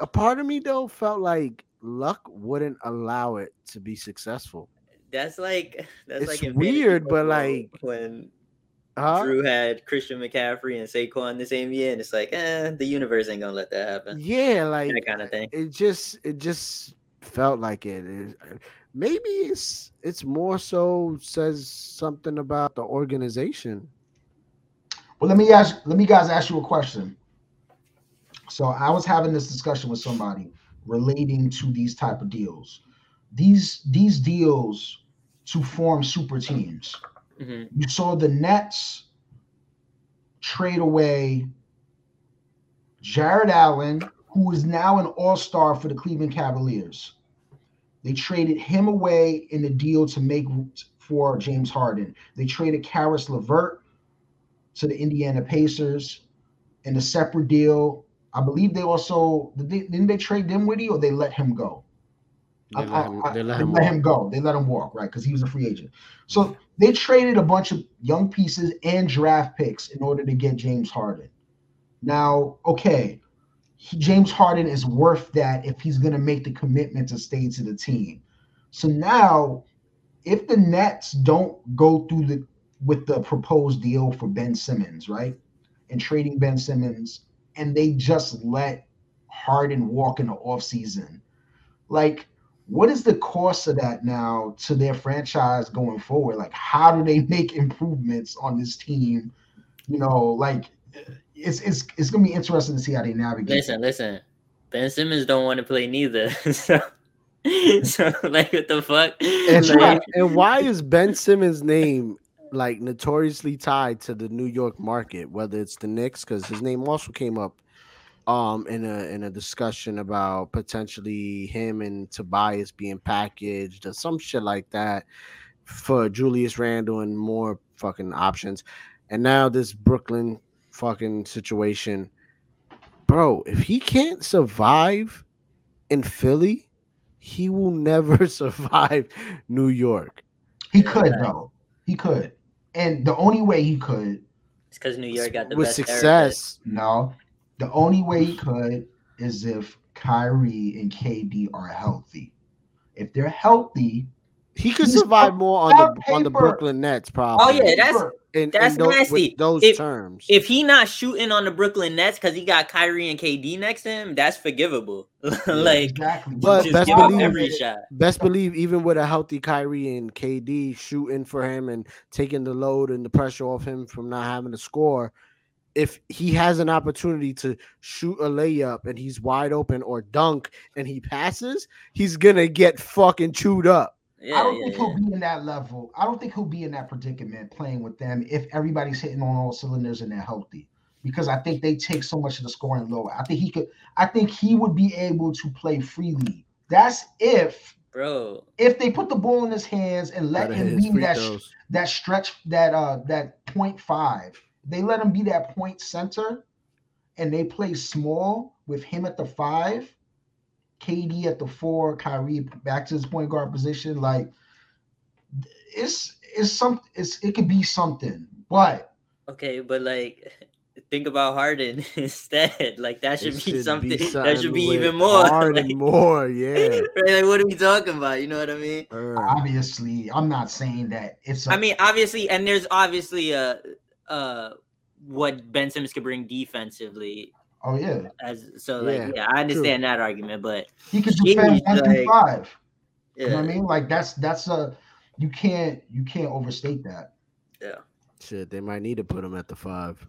a part of me though felt like luck wouldn't allow it to be successful. That's like that's It's like weird, but, like- when Huh? Drew had Christian McCaffrey and Saquon the same year, and it's like, eh, the universe ain't gonna let that happen. Yeah, like That kind of thing. it just it just felt like it. It- maybe it's it's more so says something about the organization. Well, let me ask let me guys ask you a question. So I was having this discussion with somebody relating to these type of deals. These these deals to form super teams. hmm You saw the Nets trade away Jarrett Allen, who is now an all-star for the Cleveland Cavaliers. They traded him away in the deal to make for James Harden. They traded Caris LeVert to the Indiana Pacers in a separate deal. I believe they also did they, didn't they trade Dinwiddie or they let him go? They I- let him, I- they let they him let him go. They let him walk, right? Because he was a free agent. So they traded a bunch of young pieces and draft picks in order to get James Harden. Now, okay, he- James Harden is worth that if he's going to make the commitment to stay to the team. So now, if the Nets don't go through the with the proposed deal for Ben Simmons, right, and trading Ben Simmons, and they just let Harden walk in the offseason, like what is the cost of that now to their franchise going forward? Like, how do they [laughs] make improvements on this team? You know, like it's it's it's gonna be interesting to see how they navigate. Listen, listen. Ben Simmons don't want to play neither. [laughs] so, so like, what the fuck? And, Sure. Like, and why is Ben Simmons' name like notoriously tied to the New York market? Whether it's the Knicks, because his name also came up um in a in a discussion about potentially him and Tobias being packaged or some shit like that for Julius Randle and more fucking options. And now this Brooklyn fucking situation. Bro, if he can't survive in Philly, he will never [laughs] survive New York. He could though. He could. And the only way he could It's because New York got the with best success. No, the only way he could is if Kyrie and KD are healthy. If they're healthy, He could survive more on on the on the. Brooklyn Nets, oh, probably. Oh, yeah, that's- in, that's in tho- nasty. Those If- terms. If he not shooting on the Brooklyn Nets because he got Kyrie and KD next to him, that's forgivable. [laughs] like exactly. But just best give believe- every shot. Best believe, even with a healthy Kyrie and KD shooting for him and taking the load and the pressure off him from not having to score, if he has an opportunity to shoot a layup and he's wide open or dunk and he passes, he's gonna get fucking chewed up. Yeah, I don't yeah, think yeah. he'll be in that level. I don't think he'll be in that predicament playing with them if everybody's hitting on all cylinders and they're healthy. Because I think they take so much of the scoring low. I think he could. I think he would be able to play freely. That's if bro. if they put the ball in his hands and let Gotta him be that throws. that stretch that uh that point five. They let him be that point center, and they play small with him at the five, KD at the four, Kyrie back to his point guard position. Like it's it's some it's it could be something, but Okay, but like think about Harden [laughs] instead. Like that should, It be, something, that something should be even more. [laughs] Harden like, more, yeah. [laughs] right, like, what are we talking about? You know what I mean? Uh, obviously I'm not saying that it's. a- I mean, obviously, and there's obviously a uh what Ben Simmons could bring defensively oh yeah, as so like Yeah, yeah, I understand that argument, but he could Jeez, defend one like- five. yeah, You know what I mean? Like that's that's a you can't you can't overstate that. Yeah. Shit, they might need to put him at the five.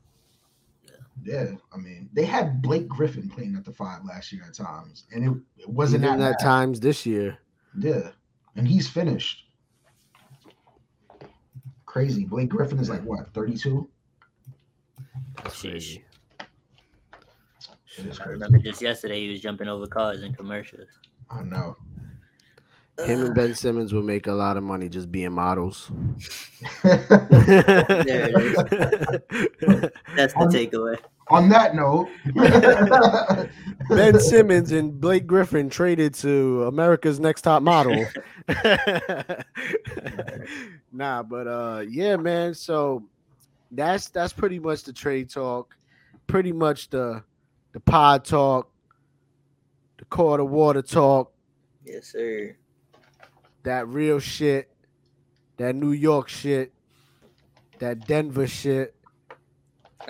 Yeah, yeah I mean, they had Blake Griffin playing at the five last year at times, and it, it wasn't Even that at times this year. Yeah, and he's finished. Crazy. Blake Griffin is like what, 32? That's Sheesh. crazy. It is I crazy. remember just yesterday he was jumping over cars in commercials. I know. Him and Ben Simmons will make a lot of money just being models. [laughs] [laughs] That's the takeaway. On that note, [laughs] ben Simmons and Blake Griffin traded to America's Next Top Model. Nah, but uh, yeah, man. So that's that's pretty much the trade talk. Pretty much the the pod talk, the quarter water talk, Yes, sir. that real shit, that New York shit, that Denver shit.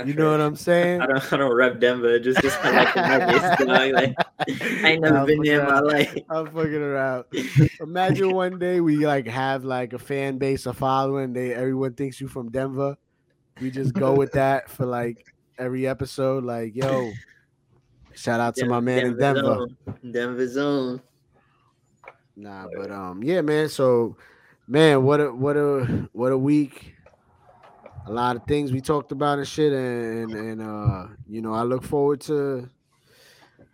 You know what I'm saying? I don't, I don't rep Denver just because I like the Nuggets. [laughs] dog. Like, I ain't never Nah, been there in my life. I'm fucking [laughs] around. Imagine one day we like have like a fan base, a following. They everyone thinks you from Denver. We just go with [laughs] that for like every episode. Like, yo, shout out to my man in Denver. Zone. Denver zone. Nah, but um, yeah, man. So, man, what a what a what a week. A lot of things we talked about and shit, and and uh, you know, I look forward to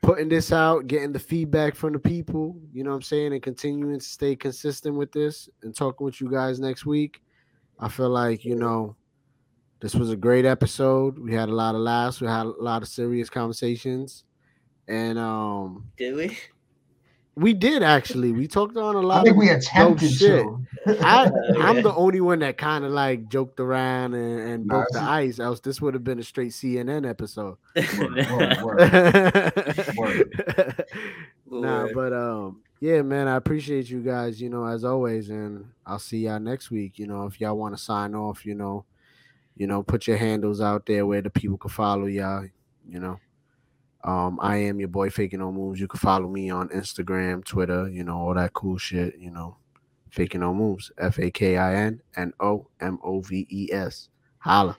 putting this out, getting the feedback from the people. You know what I'm saying, and continuing to stay consistent with this and talking with you guys next week. I feel like you know, this was a great episode. We had a lot of laughs. We had a lot of serious conversations, and um, Did we? We did actually. We talked on a lot. I think of we dope attempted shit. to. I, [laughs] I'm the only one that kind of like joked around and, and Nah, broke the see- ice. Else, this would have been a straight CNN episode. [laughs] Word, word, word. [laughs] nah, but um, yeah, man, I appreciate you guys. You know, as always, and I'll see y'all next week. You know, if y'all want to sign off, you know, you know, put your handles out there where the people can follow y'all. You know, um, I am your boy faking no moves. You can follow me on Instagram, Twitter, you know, all that cool shit. You know, faking no moves. F A K I N N O M O V E S. Holla.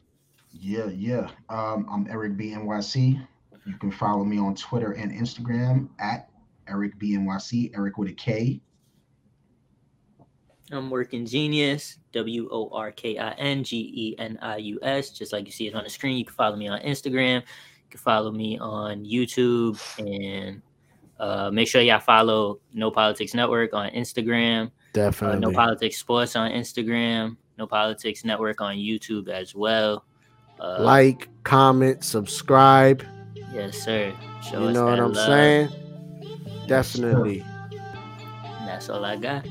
Yeah, yeah. Um, I'm Erik B NYC. You can follow me on Twitter and Instagram at Erik B NYC. Erik with a K. I'm working genius. W O R K I N G E N I U S. Just like you see it on the screen. You can follow me on Instagram. Can follow me on YouTube and uh, make sure y'all follow No Politics Network on Instagram. Uh, Definitely. no Politics Sports on Instagram. No Politics Network on YouTube as well. Uh, like, comment, subscribe. Yes, sir. Show you know what I'm love. saying? Definitely. That's all I got.